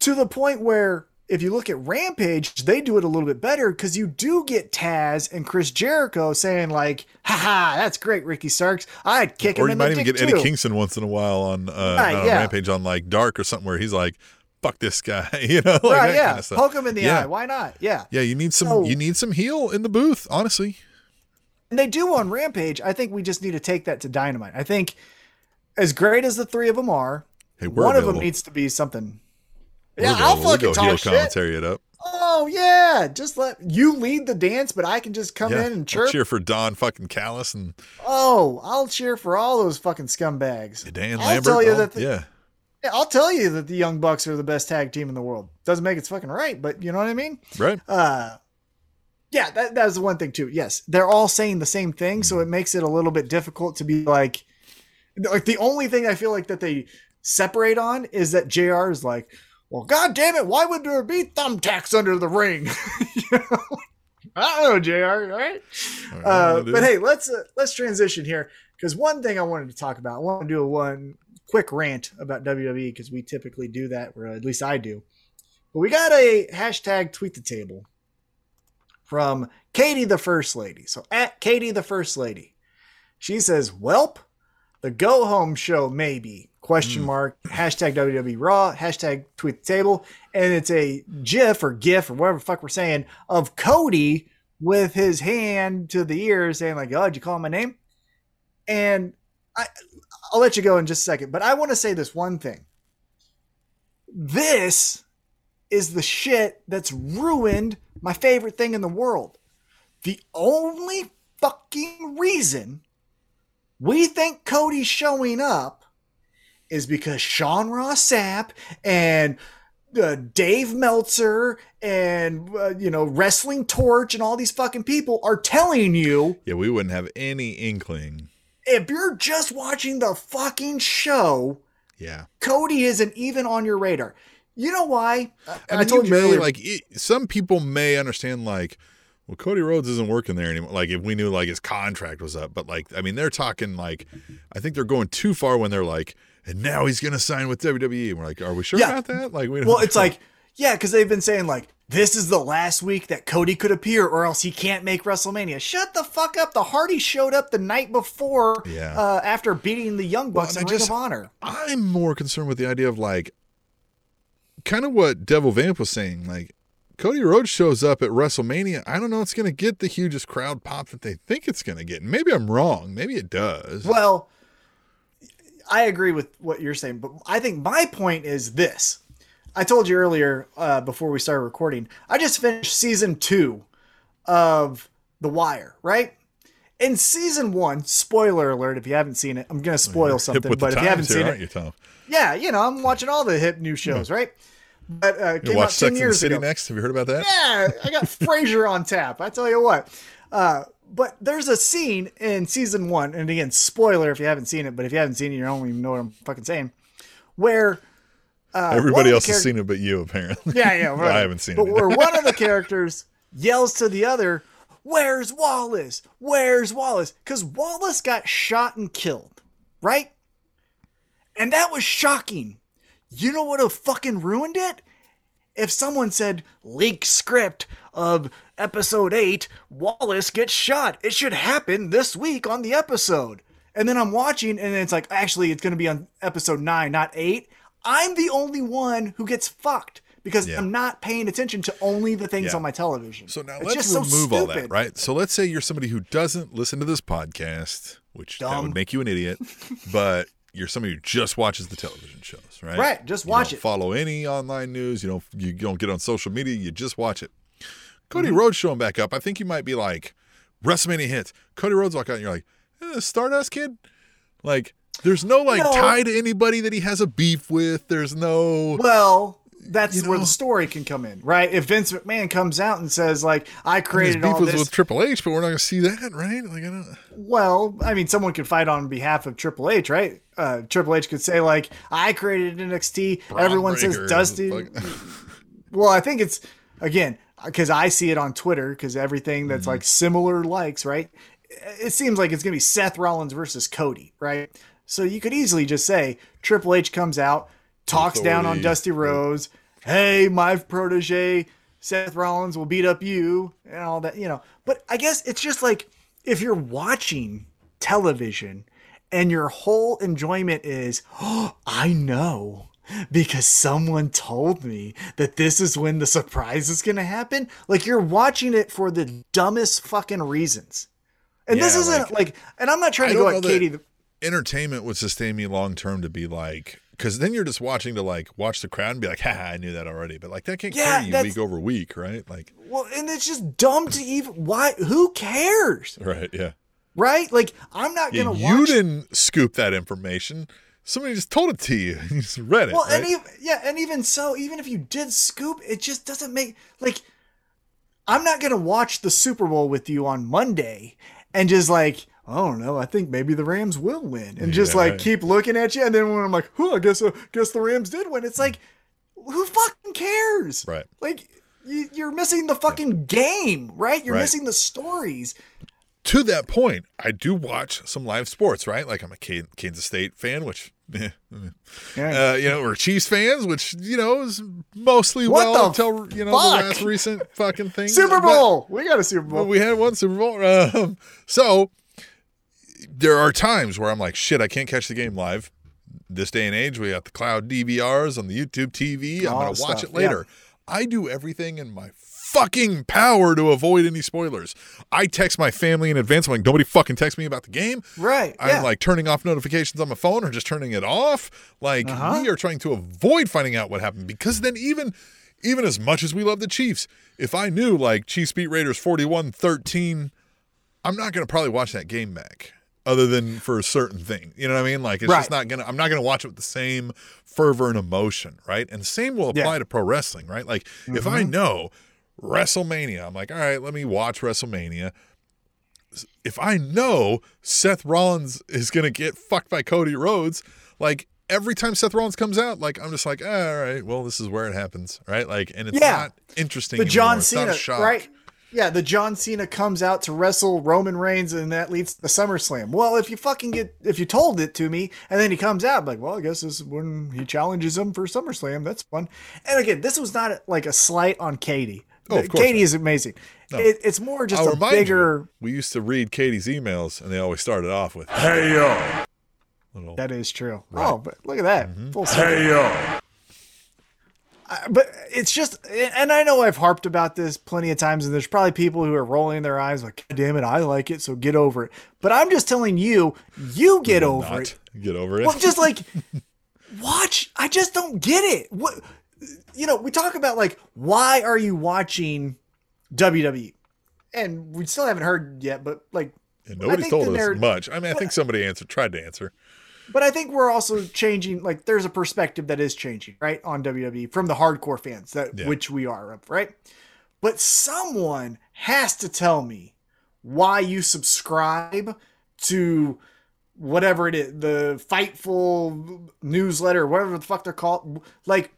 To the point where if you look at Rampage, they do it a little bit better because you do get Taz and Chris Jericho saying like, "Ha that's great, Ricky Starks. I'd kick or him." Or you might even get
too. Eddie Kingston once in a while on uh, right, yeah. Rampage on like Dark or something where he's like, "Fuck this guy," you know, like
right? yeah, kind of poke him in the yeah. eye. Why not? Yeah,
yeah. You need some. So, you need some heel in the booth, honestly.
And they do on Rampage. I think we just need to take that to Dynamite. I think as great as the three of them are, hey, one available. of them needs to be something yeah, I'll we'll fucking talk shit. commentary
it up.
Oh yeah, just let you lead the dance, but I can just come yeah, in and chirp.
I'll cheer for Don fucking Callis and
oh, I'll cheer for all those fucking scumbags.
Dan I'll Lambert, tell you that the, yeah.
yeah, I'll tell you that the Young Bucks are the best tag team in the world. Doesn't make it fucking right, but you know what I mean,
right?
Uh, yeah, that that's the one thing too. Yes, they're all saying the same thing, so it makes it a little bit difficult to be like, like the only thing I feel like that they separate on is that Jr. is like well, god damn it, why would there be thumbtacks under the ring? you know? I don't know, Jr. All right, uh, but hey, let's uh, let's transition here because one thing I wanted to talk about, I want to do a one quick rant about WWE because we typically do that, or at least I do. But we got a hashtag tweet the table from Katie the First Lady. So at Katie the First Lady, she says, "Welp, the go home show maybe question mm. mark, hashtag WWE Raw, hashtag tweet the table, and it's a GIF or GIF or whatever the fuck we're saying of Cody with his hand to the ear saying like, "Oh, did you call my name?" And I, I'll let you go in just a second, but I want to say this one thing. This is the shit that's ruined my favorite thing in the world. The only fucking reason we think Cody's showing up is because Sean Ross Sapp and uh, Dave Meltzer and uh, you know Wrestling Torch and all these fucking people are telling you.
Yeah, we wouldn't have any inkling.
If you're just watching the fucking show,
yeah,
Cody isn't even on your radar. You know why?
And I, told you may, like it, some people may understand like well, Cody Rhodes isn't working there anymore. Like if we knew like his contract was up, but like I mean, they're talking like I think they're going too far when they're like, and now he's going to sign with WWE. And we're like, are we sure yeah. about that? Like, we don't
well, it's like, yeah, because they've been saying like this is the last week that Cody could appear, or else he can't make WrestleMania. Shut the fuck up. The Hardy showed up the night before,
yeah.
uh, after beating the Young Bucks well, in Ring just, of Honor.
I'm more concerned with the idea of like, kind of what Devil Vamp was saying, like. Cody Rhodes shows up at WrestleMania. I don't know it's going to get the hugest crowd pop that they think it's going to get. Maybe I'm wrong. Maybe it does.
Well, I agree with what you're saying, but I think my point is this. I told you earlier uh, before we started recording. I just finished season two of The Wire, right? In season one, spoiler alert if you haven't seen it, I'm going to spoil something, but if you haven't seen it, you, yeah, you know, I'm watching all the hip new shows, right? But uh, came
watch
out Sex 10 years
City
ago.
next. Have you heard about that?
Yeah, I got Frasier on tap. I tell you what. Uh, but there's a scene in season one, and again, spoiler if you haven't seen it, but if you haven't seen it, you don't even know what I'm fucking saying. Where
uh, everybody else char- has seen it, but you apparently.
Yeah, yeah, right.
I haven't seen
but
it.
But where one of the characters yells to the other, "Where's Wallace? Where's Wallace?" Because Wallace got shot and killed, right? And that was shocking. You know what have fucking ruined it? If someone said leak script of episode 8, Wallace gets shot. It should happen this week on the episode. and then I'm watching, and it's like, actually, it's going to be on episode nine, not eight. I'm the only one who gets fucked because
Yeah.
I'm not paying attention to only the things
Yeah.
on my television.
So now
It's
let's
just so
remove all that, right? So let's say you're somebody who doesn't listen to this podcast, which that would make you an idiot, but you're somebody who just watches the television shows, right?
Right, just
You
watch
don't
it.
Follow any online news. You don't. You don't get on social media. You just watch it. Cody
Mm-hmm.
Rhodes showing back up. I think you might be like WrestleMania hits. Cody Rhodes walk out, and you're like, eh, Stardust kid. Like, there's no like
No.
tie to anybody that he has a beef with. There's no.
Well, that's
You
where the story can come in, right? If Vince McMahon comes out and says, like, I
His
created
beef
all
was
this.
with Triple H, but we're not going to see that, right? Like, I don't.
well, I mean, someone could fight on behalf of Triple H, right? Uh, Triple H could say, like, I created NXT. Everyone says Dusty. Well, I think it's again because I see it on Twitter because everything that's
Mm-hmm.
like similar likes, right? It seems like it's gonna be Seth Rollins versus Cody, right? So you could easily just say Triple H comes out, talks down on Dusty Rhodes, Hey, my protege Seth Rollins will beat up you and all that, you know. But I guess it's just like if you're watching television and your whole enjoyment is, oh, I know because someone told me that this is when the surprise is going to happen. Like you're watching it for the dumbest fucking reasons. And this isn't
like-
like, and I'm not trying
I
to go at Katie. the-
entertainment would sustain me long term to be like because then you're just watching to like watch the crowd and be like haha i knew that already but like that can't
Yeah,
carry you week over week right like
Well, and it's just dumb to even, why, who cares?
right yeah,
Right? Like I'm not going to
you
watch.
didn't scoop that information somebody just told it to you you just read it
Well,
right?
and even yeah, and even so, even if you did scoop, it just doesn't make like I'm not gonna watch the Super Bowl with you on Monday and just like I don't know. I think maybe the Rams will win, and just like
right.
keep looking at you. And then when I'm like, "Who? I guess uh, guess the Rams did win." It's like, who fucking cares?
Right.
Like you, you're missing the fucking game, right? You're
Right.
missing the stories.
To that point i do watch some live sports right like i'm a kansas state fan which eh,
Yeah.
uh, you know, we're Chiefs fans, which you know is mostly
What
well until you know
fuck?
the last recent fucking thing.
Super
But-
Bowl. we got a Super Bowl.
We had one Super Bowl. Um, so there are times where I'm like, shit, I can't catch the game live. This day and age, we got the cloud DVRs on the YouTube TV. I'm going to watch
stuff,
it later. I do everything in my fucking power to avoid any spoilers. I text my family in advance. I'm like, nobody fucking text me about the game.
right.
I'm
yeah.
like turning off notifications on my phone or just turning it off. Like
Uh-huh.
we are trying to avoid finding out what happened because then even even as much as we love the Chiefs, if I knew like Chiefs beat Raiders 41-13, I'm not going to probably watch that game back other than for a certain thing. You know what I mean? Like it's just not going to I'm not going to watch it with the same fervor and emotion, right? And the same will apply
Yeah.
to pro wrestling, right? Like if I know WrestleMania, I'm like, "All right, let me watch WrestleMania." if I know Seth Rollins is going to get fucked by Cody Rhodes, like every time Seth Rollins comes out, like I'm just like, ah, all right, well, this is where it happens, right? Like, and it's
Yeah.
not interesting.
the
anymore.
John
It's
Cena, right? Yeah, the John Cena comes out to wrestle Roman Reigns, and that leads to the SummerSlam. Well, if you fucking get, if you told it to me, and then he comes out, I'm like, well, I guess this is when he challenges him for SummerSlam. That's fun. And again, this was not like a slight on Katie.
Oh, of course
Katie is amazing. It, it's more just
I'll
a
remind
bigger.
you, we used to read Katie's emails, and they always started off with "Hey yo." Little,
That is true. Oh, but look at that.
Mm-hmm.
Full circle.
hey yo.
but it's just and i know i've harped about this plenty of times and there's probably people who are rolling their eyes like God damn it i like it so get over it but i'm just telling you you get over
Not
it
get over it.
well just like watch i just don't get it what you know we talk about like why are you watching wwe and we still haven't heard yet but like
and nobody's told us much. I mean, I think somebody answered, tried to answer.
But I think we're also changing. Like, there's a perspective that is changing, right, on WWE from the hardcore fans that
Yeah.
which we are of, right? But someone has to tell me why you subscribe to whatever it is, the Fightful newsletter, whatever the fuck they're called. Like,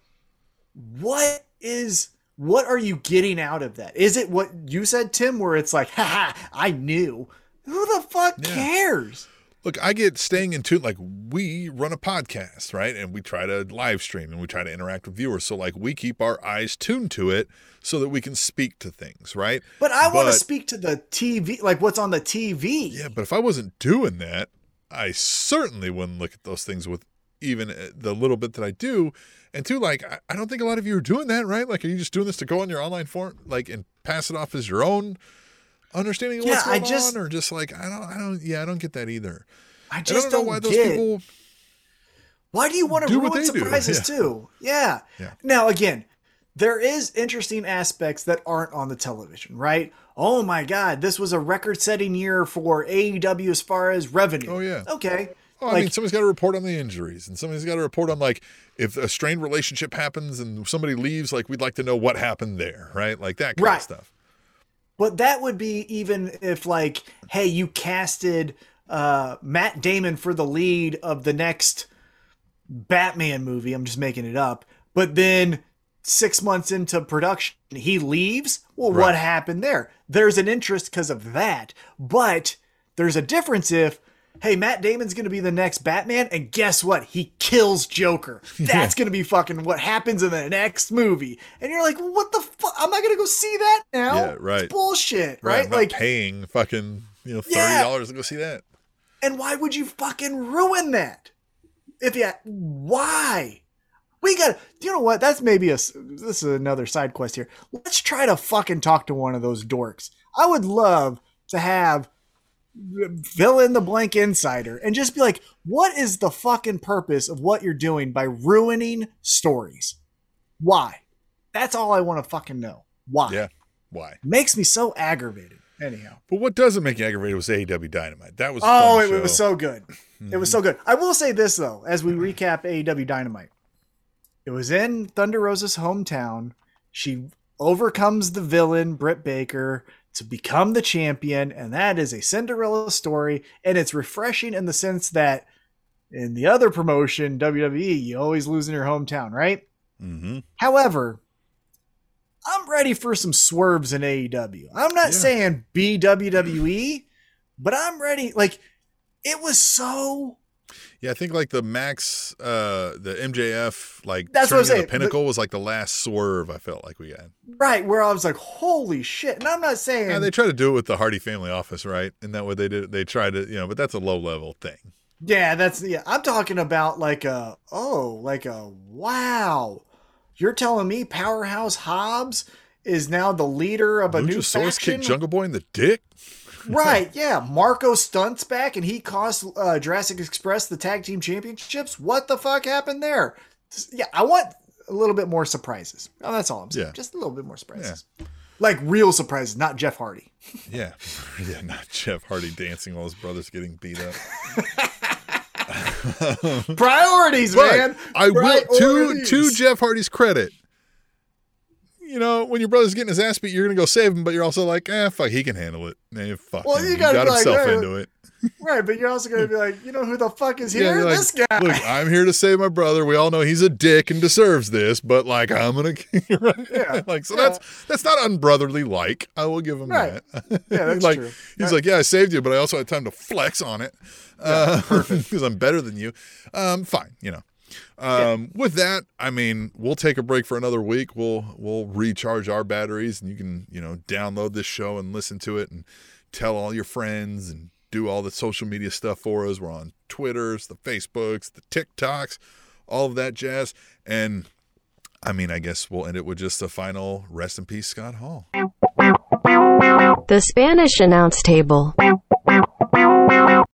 what is what are you getting out of that? Is it what you said, Tim, where it's like, haha, I knew. Who the fuck
Yeah.
cares?
Look, I get staying in tune. Like we run a podcast, right? And we try to live stream and we try to interact with viewers. So like we keep our eyes tuned to it so that we can speak to things, right?
But I want to speak to the TV, like what's on the TV.
Yeah, but if I wasn't doing that, I certainly wouldn't look at those things with even uh, the little bit that I do. And two, like I, I don't think a lot of you are doing that, right? Like, are you just doing this to go on your online form, like, and pass it off as your own understanding of what's
Yeah, I
going
just-
on, or just like I don't, I don't, yeah, I don't get that either.
I just
I don't know why those people.
Why do you want to
do
ruin
they do,
surprises
yeah.
too? Yeah.
Yeah.
Now again, there is interesting aspects that aren't on the television, right? Oh my God, this was a record-setting year for AEW as far as revenue.
Oh, yeah.
Okay.
Oh, I mean, somebody's got to report on the injuries, and somebody's got to report on like if a strained relationship happens and somebody leaves, like we'd like to know what happened there, right? Like that kind
Right.
of stuff.
But that would be even if like, hey, you casted uh Matt Damon for the lead of the next Batman movie. I'm just making it up. But then six months into production, he leaves. Well, what happened there? There's an interest because of that. But there's a difference if, hey, Matt Damon's going to be the next Batman, and guess what? He kills Joker. That's going to be fucking what happens in the next movie. And you're like, what the fuck? I'm not going to go see that now.
Yeah, right.
It's bullshit,
Right.
right? Like,
paying fucking you know thirty
Yeah.
dollars to go see that.
and why would you fucking ruin that? If you, why? We got. You know what? That's maybe a. This is another side quest here. Let's try to fucking talk to one of those dorks. I would love to have fill in the blank insider and just be like, what is the fucking purpose of what you're doing by ruining stories? Why? That's all I want to fucking know. Why?
Yeah. Why?
Makes me so aggravated. Anyhow.
But what doesn't make you aggravated was AEW Dynamite. That was
Oh, it, was so good. It was so hmm. good. I will say this though, as we recap AEW Dynamite. It was in Thunder Rosa's hometown. She overcomes the villain Britt Baker to become the champion, and that is a Cinderella story. And it's refreshing in the sense that in the other promotion, WWE, you always lose in your hometown, right?
Mm-hmm.
However, I'm ready for some swerves in AEW. I'm not
Yeah.
saying be WWE, but I'm ready. Like, it was so.
Yeah, I think like the Max, uh, the MJF, like
That's what I'm
turning The
saying.
Pinnacle was like the last swerve I felt like we had.
Right, where I was like, holy shit. And I'm not saying.
Yeah, they try to do it with the Hardy family office, right? And that way they did. They try to, you know, but that's a low level thing.
yeah, that's. Yeah, I'm talking about like a. Oh, like a. Wow. You're telling me Powerhouse Hobbs is now the leader of a new
Luchasaurus
faction?
kicked Jungle Boy in the dick.
Right, yeah. Marco Stunt's back and he cost uh, Jurassic Express the tag team championships. What the fuck happened there? Yeah, I want a little bit more surprises. Oh, that's all I'm saying.
Yeah.
Just a little bit more surprises. Like real surprises, not Jeff Hardy.
Yeah, yeah, not Jeff Hardy dancing while his brother's getting beat up.
Priorities,
But
man.
I will to to Jeff Hardy's credit. You know, when your brother's getting his ass beat, you're gonna go save him, but you're also like, eh, fuck, he can handle it. Eh, fuck,
Well,
him.
you
he
gotta
got
be like,
himself
hey,
into it.
Right, but you're also to be like, you know who the fuck is
Yeah,
here?
you're like,
this guy.
Look, I'm here to save my brother. We all know he's a dick and deserves this, but like, I'm gonna, right?
Yeah,
like, so
yeah.
that's that's not unbrotherly like. I will give him
Right.
that.
Yeah, that's
like,
true.
He's like, yeah, I saved you, but I also had time to flex on it uh, because I'm better than you. Um, fine, you know. Um, With that, I mean, we'll take a break for another week. We'll we'll recharge our batteries, and you can you know download this show and listen to it, and tell all your friends, and do all the social media stuff for us. We're on Twitters, the Facebooks, the TikToks, all of that jazz, and. I mean, I guess we'll end it with just a final rest in peace, Scott Hall.
The Spanish announce table.